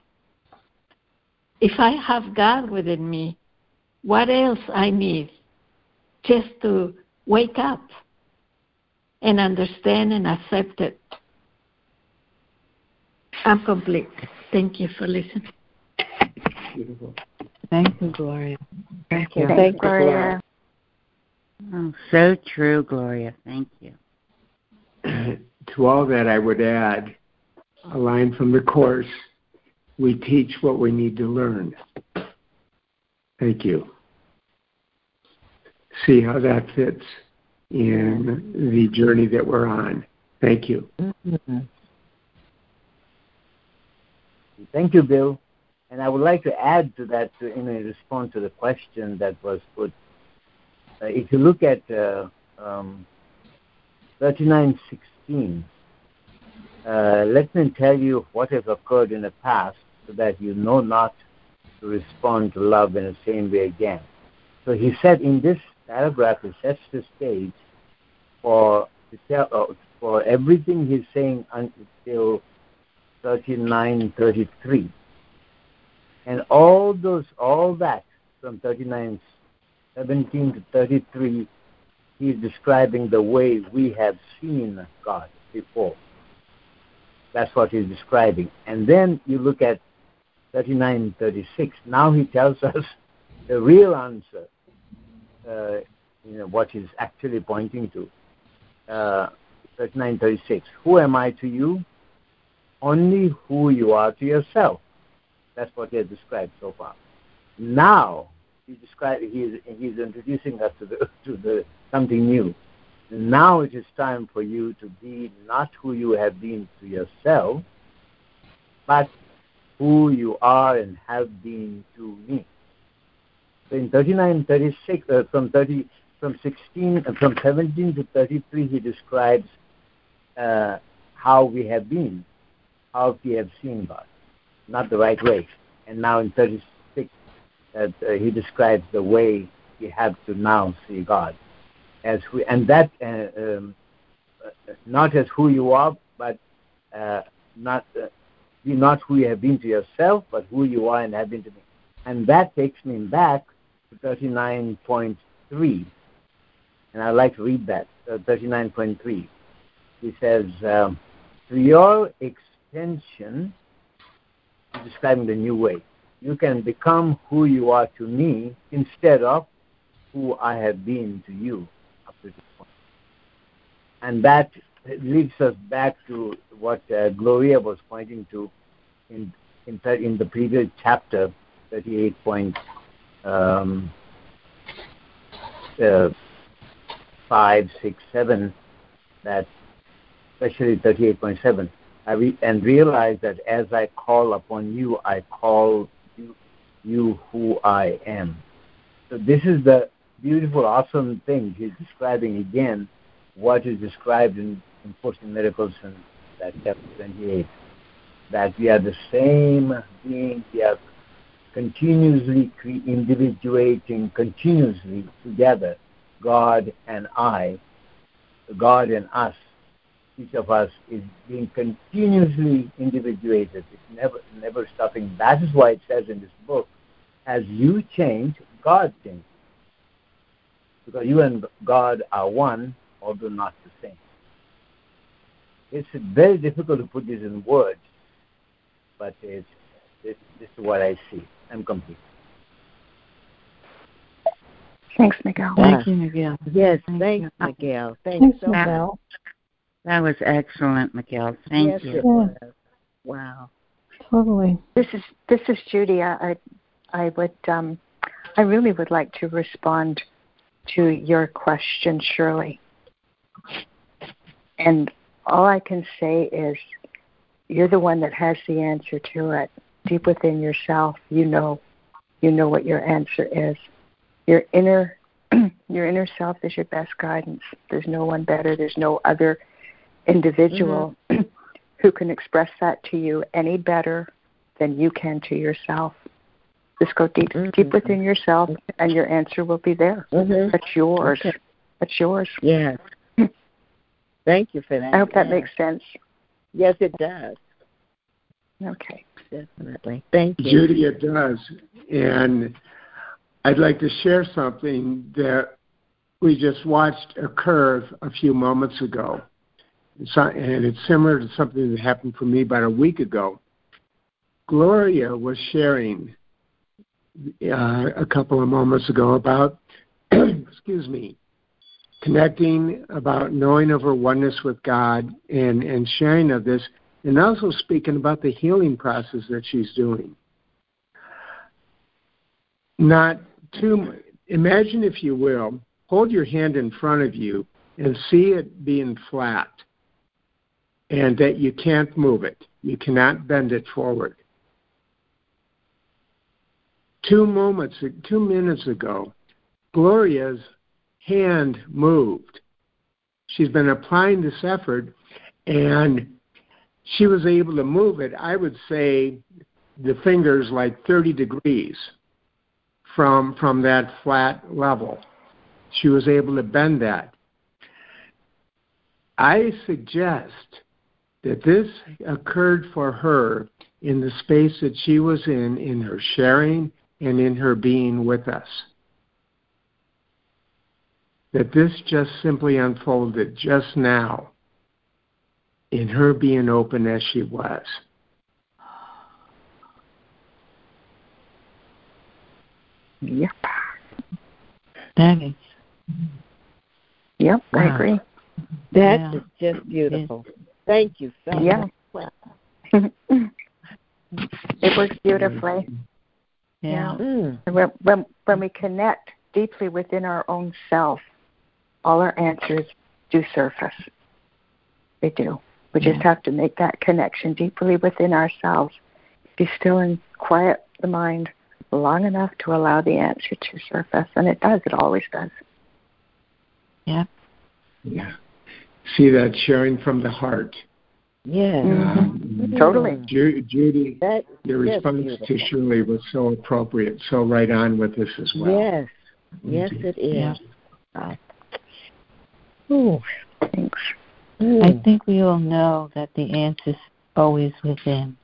if I have God within me, what else I need just to wake up and understand and accept it. I'm complete. Thank you for listening. Beautiful. Thank you, Gloria. Thank you. Thank you, Gloria. Oh, so true, Gloria. Thank you. To all that, I would add a line from the Course We teach what we need to learn. Thank you. See how that fits in the journey that we're on. Thank you. Mm-hmm. Thank you, Bill. And I would like to add to that to, in response to the question that was put. Uh, if you look at uh, um, 3916, uh, let me tell you what has occurred in the past so that you know not to respond to love in the same way again. So he said in this paragraph, he sets the stage for uh, for everything he's saying until 39:33, and all those all that from 39:17 to 33, he's describing the way we have seen God before. That's what he's describing, and then you look at 39:36. Now he tells us the real answer. Uh, you know what he's actually pointing to uh, 3936. Who am I to you? Only who you are to yourself. That's what he has described so far. Now he's he's introducing us to the to the something new. Now it is time for you to be not who you have been to yourself, but who you are and have been to me. So in 39, 36, uh, from 30, from 16, uh, from 17 to 33, he describes uh, how we have been, how we have seen God, not the right way. And now in 36, uh, he describes the way we have to now see God as we, and that uh, um, uh, not as who you are, but uh, not uh, not who you have been to yourself, but who you are and have been to me. And that takes me back to 39.3. And I'd like to read that, uh, 39.3. He says, um, to your extension, describing the new way, you can become who you are to me instead of who I have been to you up to this point. And that leads us back to what uh, Gloria was pointing to in, in, in the previous chapter, 38 point, um, uh, 5, 6, 7, that especially 38.7, I re- and realize that as I call upon you, I call you, who I am. So this is the beautiful, awesome thing he's describing again what is described in, in Course in Miracles in that chapter 28. That we are the same being, we are continuously individuating, continuously together, God and I, God and us. Each of us is being continuously individuated. It's never, never stopping. That is why it says in this book, as you change, God changes because you and God are one, although not the same. It's very difficult to put this in words, but it's, it's, this is what I see. I'm complete. Thanks, Miguel. Thank you, Miguel. Yes, Thank thanks, you. Miguel. Thanks, Thanks, so much. Miguel. That was excellent, Miguel. Thank yes, you. it. Wow. Totally. This is this is Judy. I I would um, I really would like to respond to your question, Shirley. And all I can say is you're the one that has the answer to it. Deep within yourself, you know you know what your answer is. Your inner your inner self is your best guidance. There's no one better. There's no other individual mm-hmm. who can express that to you any better than you can to yourself. Just go deep, mm-hmm. deep within yourself, and your answer will be there. Mm-hmm. That's yours. Okay. That's yours. Yes. Thank you for that. I hope that yes. makes sense. Yes, it does. Okay. Definitely. Thank you. Judy, it does. And I'd like to share something that we just watched occur a few moments ago. And it's similar to something that happened for me about a week ago. Gloria was sharing uh, a couple of moments ago about, excuse me, connecting, about knowing of her oneness with God, and, and sharing of this, and also speaking about the healing process that she's doing. Not too, imagine if you will, hold your hand in front of you and see it being flat, and that you can't move it. You cannot bend it forward two moments, two minutes ago, Gloria's hand moved. She's been applying this effort, and she was able to move it. I would say the fingers like 30 degrees from from that flat level. She was able to bend that. I suggest that this occurred for her in the space that she was in, in her sharing and in her being with us. That this just simply unfolded just now in her being open as she was. Yep. That is. Yep, wow. I agree. That Yeah. is just beautiful. Thank you so Yeah. much. it works beautifully. Yeah. Mm. And When, when, when we connect deeply within our own self, all our answers do surface. They do. We just have to make that connection deeply within ourselves. Be still and quiet the mind long enough to allow the answer to surface. And it does. It always does. Yeah. Yeah. See that sharing from the heart. Yes. Mhm. Totally. Ju- Judy, That your Yes, response beautiful. to Shirley was so appropriate, so right on with this as well. Yes. Yes, Thank you. it is. Yeah. Wow. Ooh. Thanks. Mm. I think we all know that the answer's always within.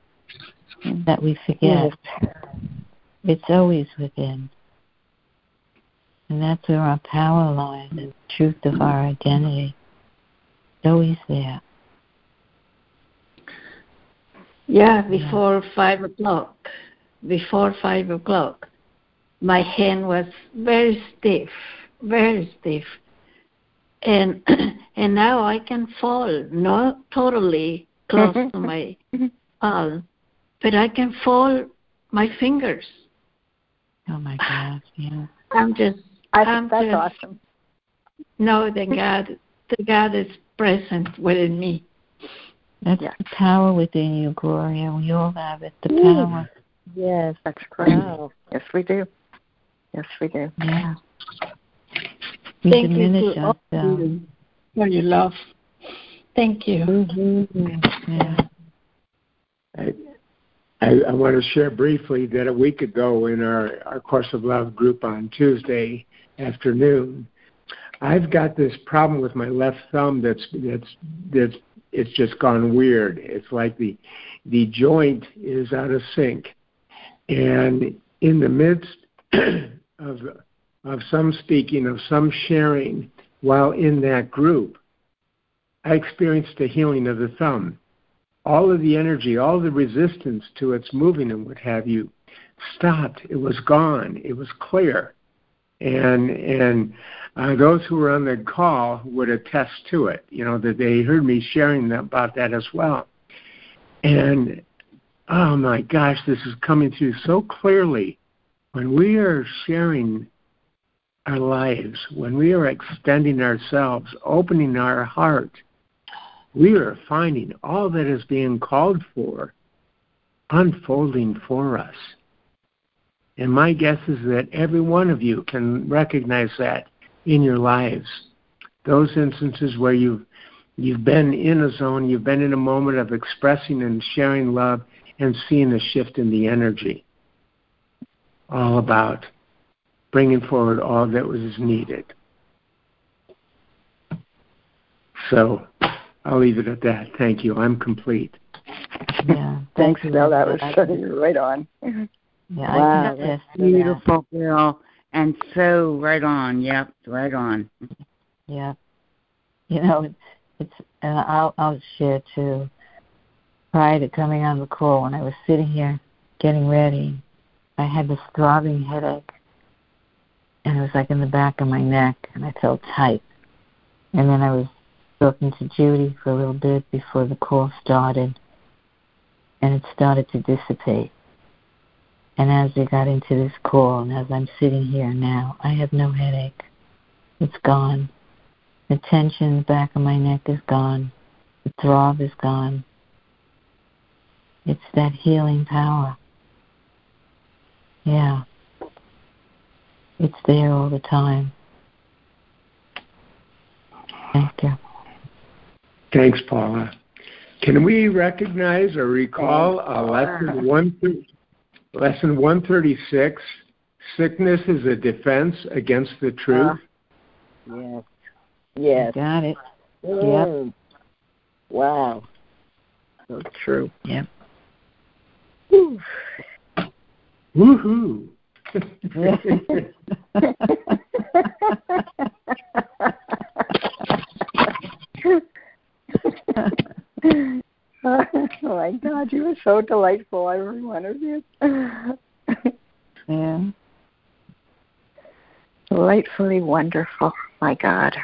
That we forget. It's always within. And that's where our power lies and the truth of our identity. It's always there. Yeah, before five o'clock. Before five o'clock, my hand was very stiff, very stiff, and and now I can fall, not totally close to my palm, but I can fall my fingers. Oh my God, yeah. I'm just, I I'm that's just awesome. know that God, the God is present within me. That's Yes. the power within you, Gloria. We all have it. The Ooh. power. Yes. That's correct. Wow. Yes, we do. Yes, we do. Yeah. We Thank you diminish to all ourselves. you for your love. Thank you. Mm-hmm. Yeah. I, I, I want to share briefly that a week ago in our, our Course of Love group on Tuesday afternoon, I've got this problem with my left thumb that's that's that's it's just gone weird. It's like the the joint is out of sync, and in the midst of of some speaking, of some sharing, while in that group, I experienced a healing of the thumb all of the energy, all the resistance to its moving and what have you stopped. It was gone. It was clear. And and uh, those who were on the call would attest to it. You know that they heard me sharing about that as well. And oh my gosh, this is coming through so clearly. When we are sharing our lives, when we are extending ourselves, opening our heart, we are finding all that is being called for unfolding for us. And my guess is that every one of you can recognize that in your lives. Those instances where you've you've been in a zone, you've been in a moment of expressing and sharing love and seeing a shift in the energy. All about bringing forward all that was needed. So I'll leave it at that. Thank you. I'm complete. Yeah. Thanks, you, Bill. That was right on. Yeah, I Wow, that's attest to that. beautiful, Bill. And so right on. Yep, right on. Yeah. You know, it's and I'll I'll share too. Prior to coming on the call, when I was sitting here getting ready, I had this throbbing headache, and it was like in the back of my neck, and I felt tight. And then I was talking to Judy for a little bit before the call started, and it started to dissipate. And as we got into this call, and as I'm sitting here now, I have no headache. It's gone. The tension in the back of my neck is gone. The throb is gone. It's that healing power. Yeah. It's there all the time. Thank you. Thanks, Paula. Can we recognize or recall a lesson one lesson one thirty six? Sickness is a defense against the truth. Yes. Yes. Got it. Mm. Wow. So true. Yep. Whew. Woohoo! oh my God, you were so delightful, every one of you. yeah. Delightfully wonderful, my God.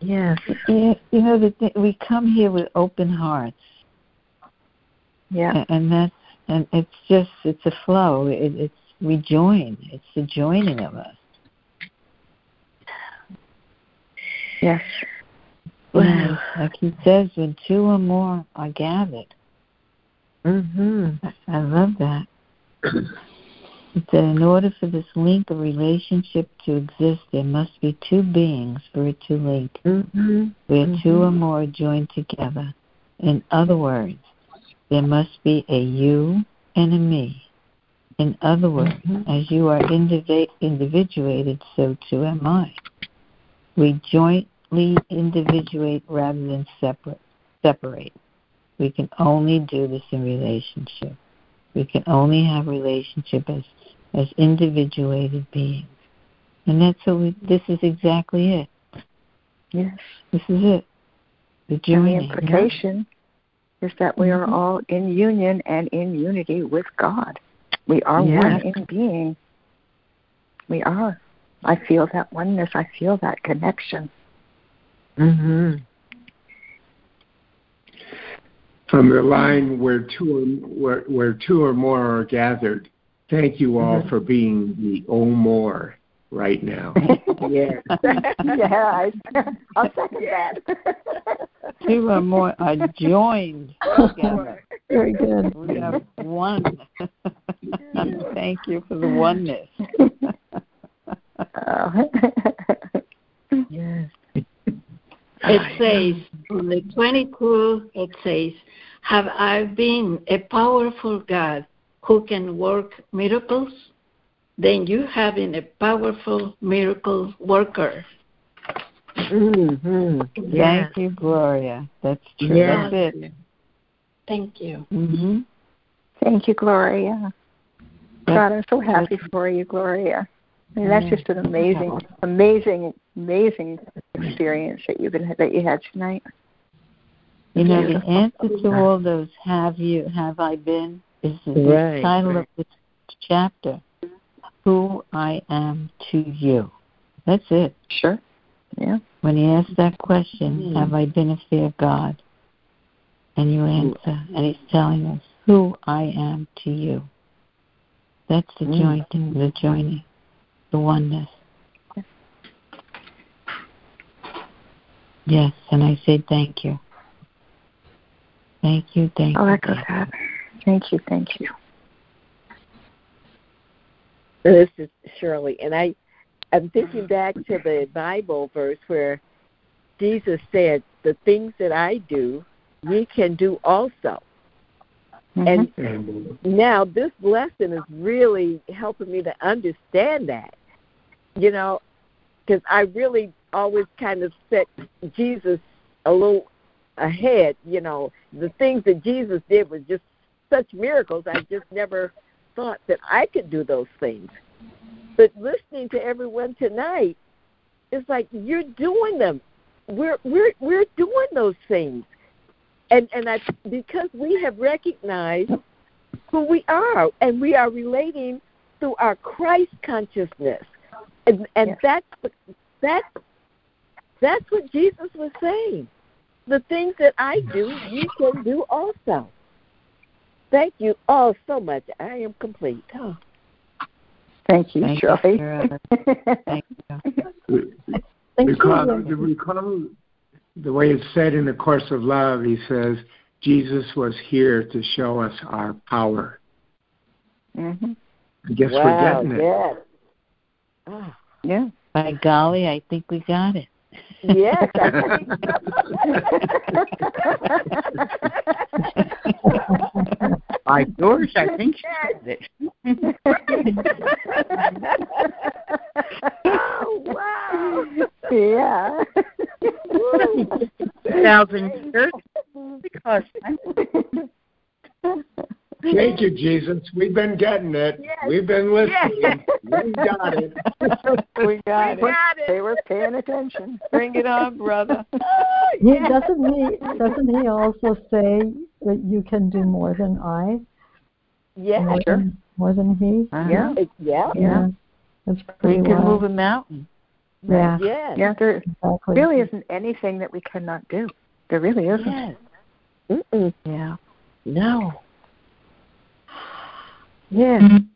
Yes. You know, the th- we come here with open hearts. Yeah. And that's and it's just it's a flow. It, it's we join. It's the joining of us. Yes. Wow. Like he says, when two or more are gathered. Mhm. I love that. It said, in order for this link of relationship to exist, there must be two beings for it to link, Mm-hmm. where two or more are joined together. In other words, there must be a you and a me. In other words, as you are indivi- individuated, so too am I. We jointly individuate rather than separate. Separate. We can only do this in relationship. We can only have relationship as as individuated beings, and that's what we. This is exactly it. Yes. This is it. The And the implication is that we are Mhm. all in union and in unity with God. We are Yes. one in being. We are. I feel that oneness. I feel that connection. Mhm. From the line where two or, where, where two or more are gathered, thank you all Mm-hmm. for being the oh more right now. Yes. yeah, I, I'll second that. Two or more are joined together. Very good. We are one. Thank you for the oneness. Oh. yes. It says, on the 22, it says, Have I been a powerful God who can work miracles? Then you have been a powerful miracle worker. Mhm. Yes. Thank you, Gloria. That's true. Yes. That's it. Thank you. hmm Thank you, Gloria. God, I'm so happy for you, Gloria. I mean, that's just an amazing, amazing, amazing experience that you've been that you had tonight. You know, the Beautiful. answer to all those have you, have I been, is the Right, title right. of this chapter. Who I am to you. That's it. Sure. Yeah. When he asks that question, Hmm. have I been a fair God? And you answer, and he's telling us who I am to you. That's the Mm. joining, the joining, the oneness. Yes, and I say thank you. Thank you, thank I'll you. echo thank that. Thank you, thank you. This is Shirley, and I, I'm thinking back to the Bible verse where Jesus said, "The things that I do, ye can do also." Mhm. And And now this lesson is really helping me to understand that. You know, because I really always kind of set Jesus a little ahead. You know, the things that Jesus did were just such miracles. I just never thought that I could do those things. But listening to everyone tonight, it's like you're doing them. We're we're we're doing those things, and and I because we have recognized who we are, and we are relating through our Christ consciousness, and and Yes. that's that's that's what Jesus was saying. The things that I do, you can do also. Thank you all so much. I am complete. Oh. Thank you, Thank you, Shirley. Shirley. Thank you. Thank recall, you. recall the way it's said in the course of love. He says Jesus was here to show us our power. hmm I guess we're getting it. yes. Ah, Yeah. By golly, I think we got it. yes, By George, I think she said it. oh, wow. yeah. 2030 because Thank you, Jesus. We've been getting it. Yes. We've been listening. Yes. We got it. we got We it. got They were paying attention. Bring it on, brother. Oh, He, yes. doesn't he doesn't he also say that you can do more than I? Yes. More Sure. than more than he? Uh-huh. Yeah. Yeah. Yeah. That's We pretty can wild. move a mountain. Yeah. Yes. Yeah, there Exactly. really isn't anything that we cannot do. There really isn't. Yes. Mm-mm. Yeah. No. Yeah. Mm.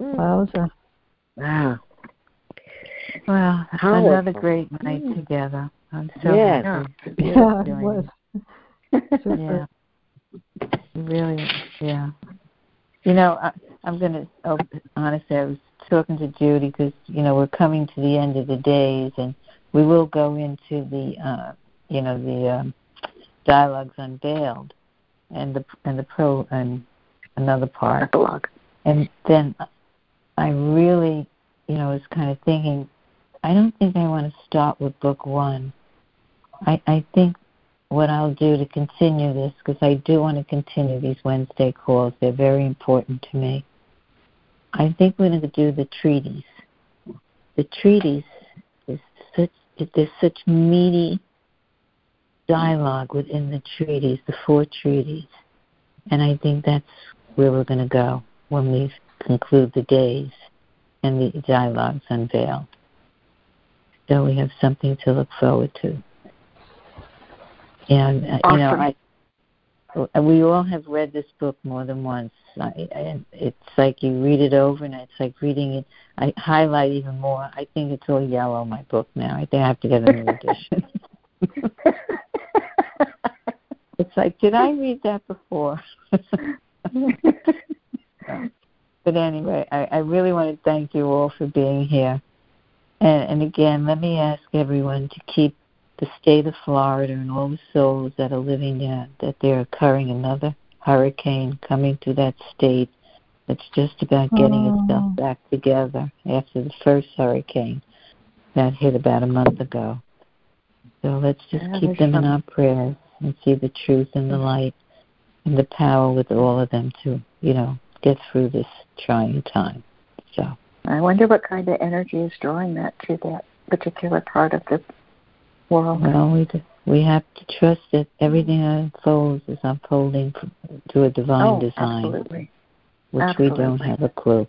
Wowza. Wow. Well, Powerful. another great night together. I'm so Yes. happy. Yeah, it was. Yeah. Really, yeah. You know, I, I'm going to, oh, honestly, I was talking to Judy because, you know, we're coming to the end of the days and we will go into the, uh, you know, the um, dialogues unveiled and the, and the pro, and another part. Epilogue. And then I really, you know, was kind of thinking, I don't think I want to start with book one. I, I think what I'll do to continue this, because I do want to continue these Wednesday calls, they're very important to me. I think we're going to do the treatises. The treatises is such there's such meaty dialogue within the treatises, the four treatises, and I think that's where we're going to go when we conclude the days and the dialogues unveil. So we have something to look forward to. And uh, you know, I we all have read this book more than once. I, and it's like you read it over, and it's like reading it. I highlight even more. I think it's all yellow. My book now. I think I have to get a new edition. it's like, did I read that before? but anyway, I, I really want to thank you all for being here. And, and again, let me ask everyone to keep the state of Florida and all the souls that are living there, that they're occurring another hurricane coming to that state that's just about getting Oh. itself back together after the first hurricane that hit about a month ago. So let's just Yeah, keep them in our prayers and see the truth and the light and the power with all of them to, you know, get through this trying time. So I wonder what kind of energy is drawing that to that particular part of the world. Well, we we have to trust that everything that unfolds is unfolding to a divine oh, design, absolutely. which we don't have a clue.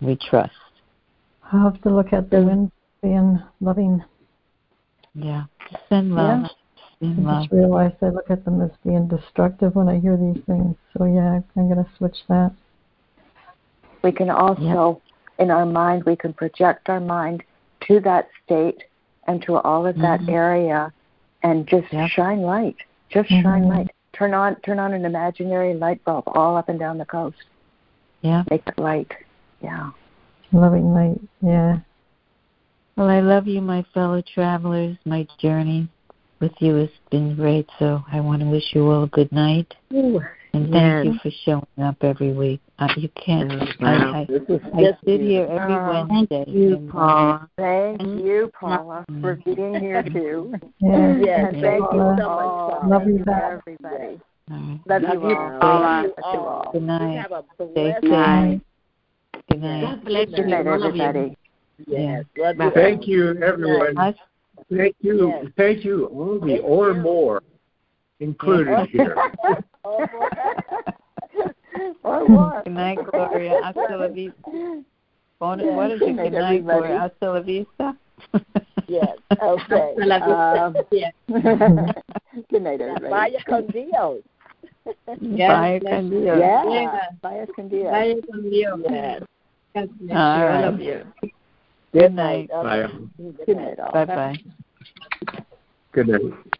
We trust. I'll have to look at the wind being loving. Yeah, send love. Yeah. Send I just realized I look at them as being destructive when I hear these things. So yeah, I'm going to switch that. We can also, in our mind, we can project our mind to that state and to all of that Mhm. area and just Yep. shine light. Just shine Mhm. light. Turn on turn on an imaginary light bulb all up and down the coast. Yeah. Make it light. Yeah. Loving light. Yeah. Well, I love you, my fellow travelers. My journey with you has been great. So I want to wish you all a good night. And thank you for showing up every week. Uh, you can't. Wow. I, I, This I Yes, sit you- here every Oh, Wednesday. You, uh, Paula. Thank you, Paula, for being here too. Yeah. Yes, and Yeah. thank you Paula. so much. Love you you, back. everybody. all right. Love, Love you you, all. Paula. Love you all. Good night. Have a blessed night. Good night. God bless Good you, night, all of you. everybody. Yes. Love Bye. Thank you, everyone. Us, Thank you. Yes. Thank you, all the Thank or you. more included here. Boy. or more. good night, Gloria. Hasta la vista. What Yes. what is it? Good Good night, night, Gloria. everybody. Hasta la vista. Yes. Okay. I love you. Um, Yeah. Good night, everybody. vaya con Dios. Yes, Bye, bless con. Dios. Yeah. Yeah. Vaya con Dios. Vaya con Dios. Yes. God bless All you, all right. of you. Good night. Bye. Good night. Bye bye. Good night.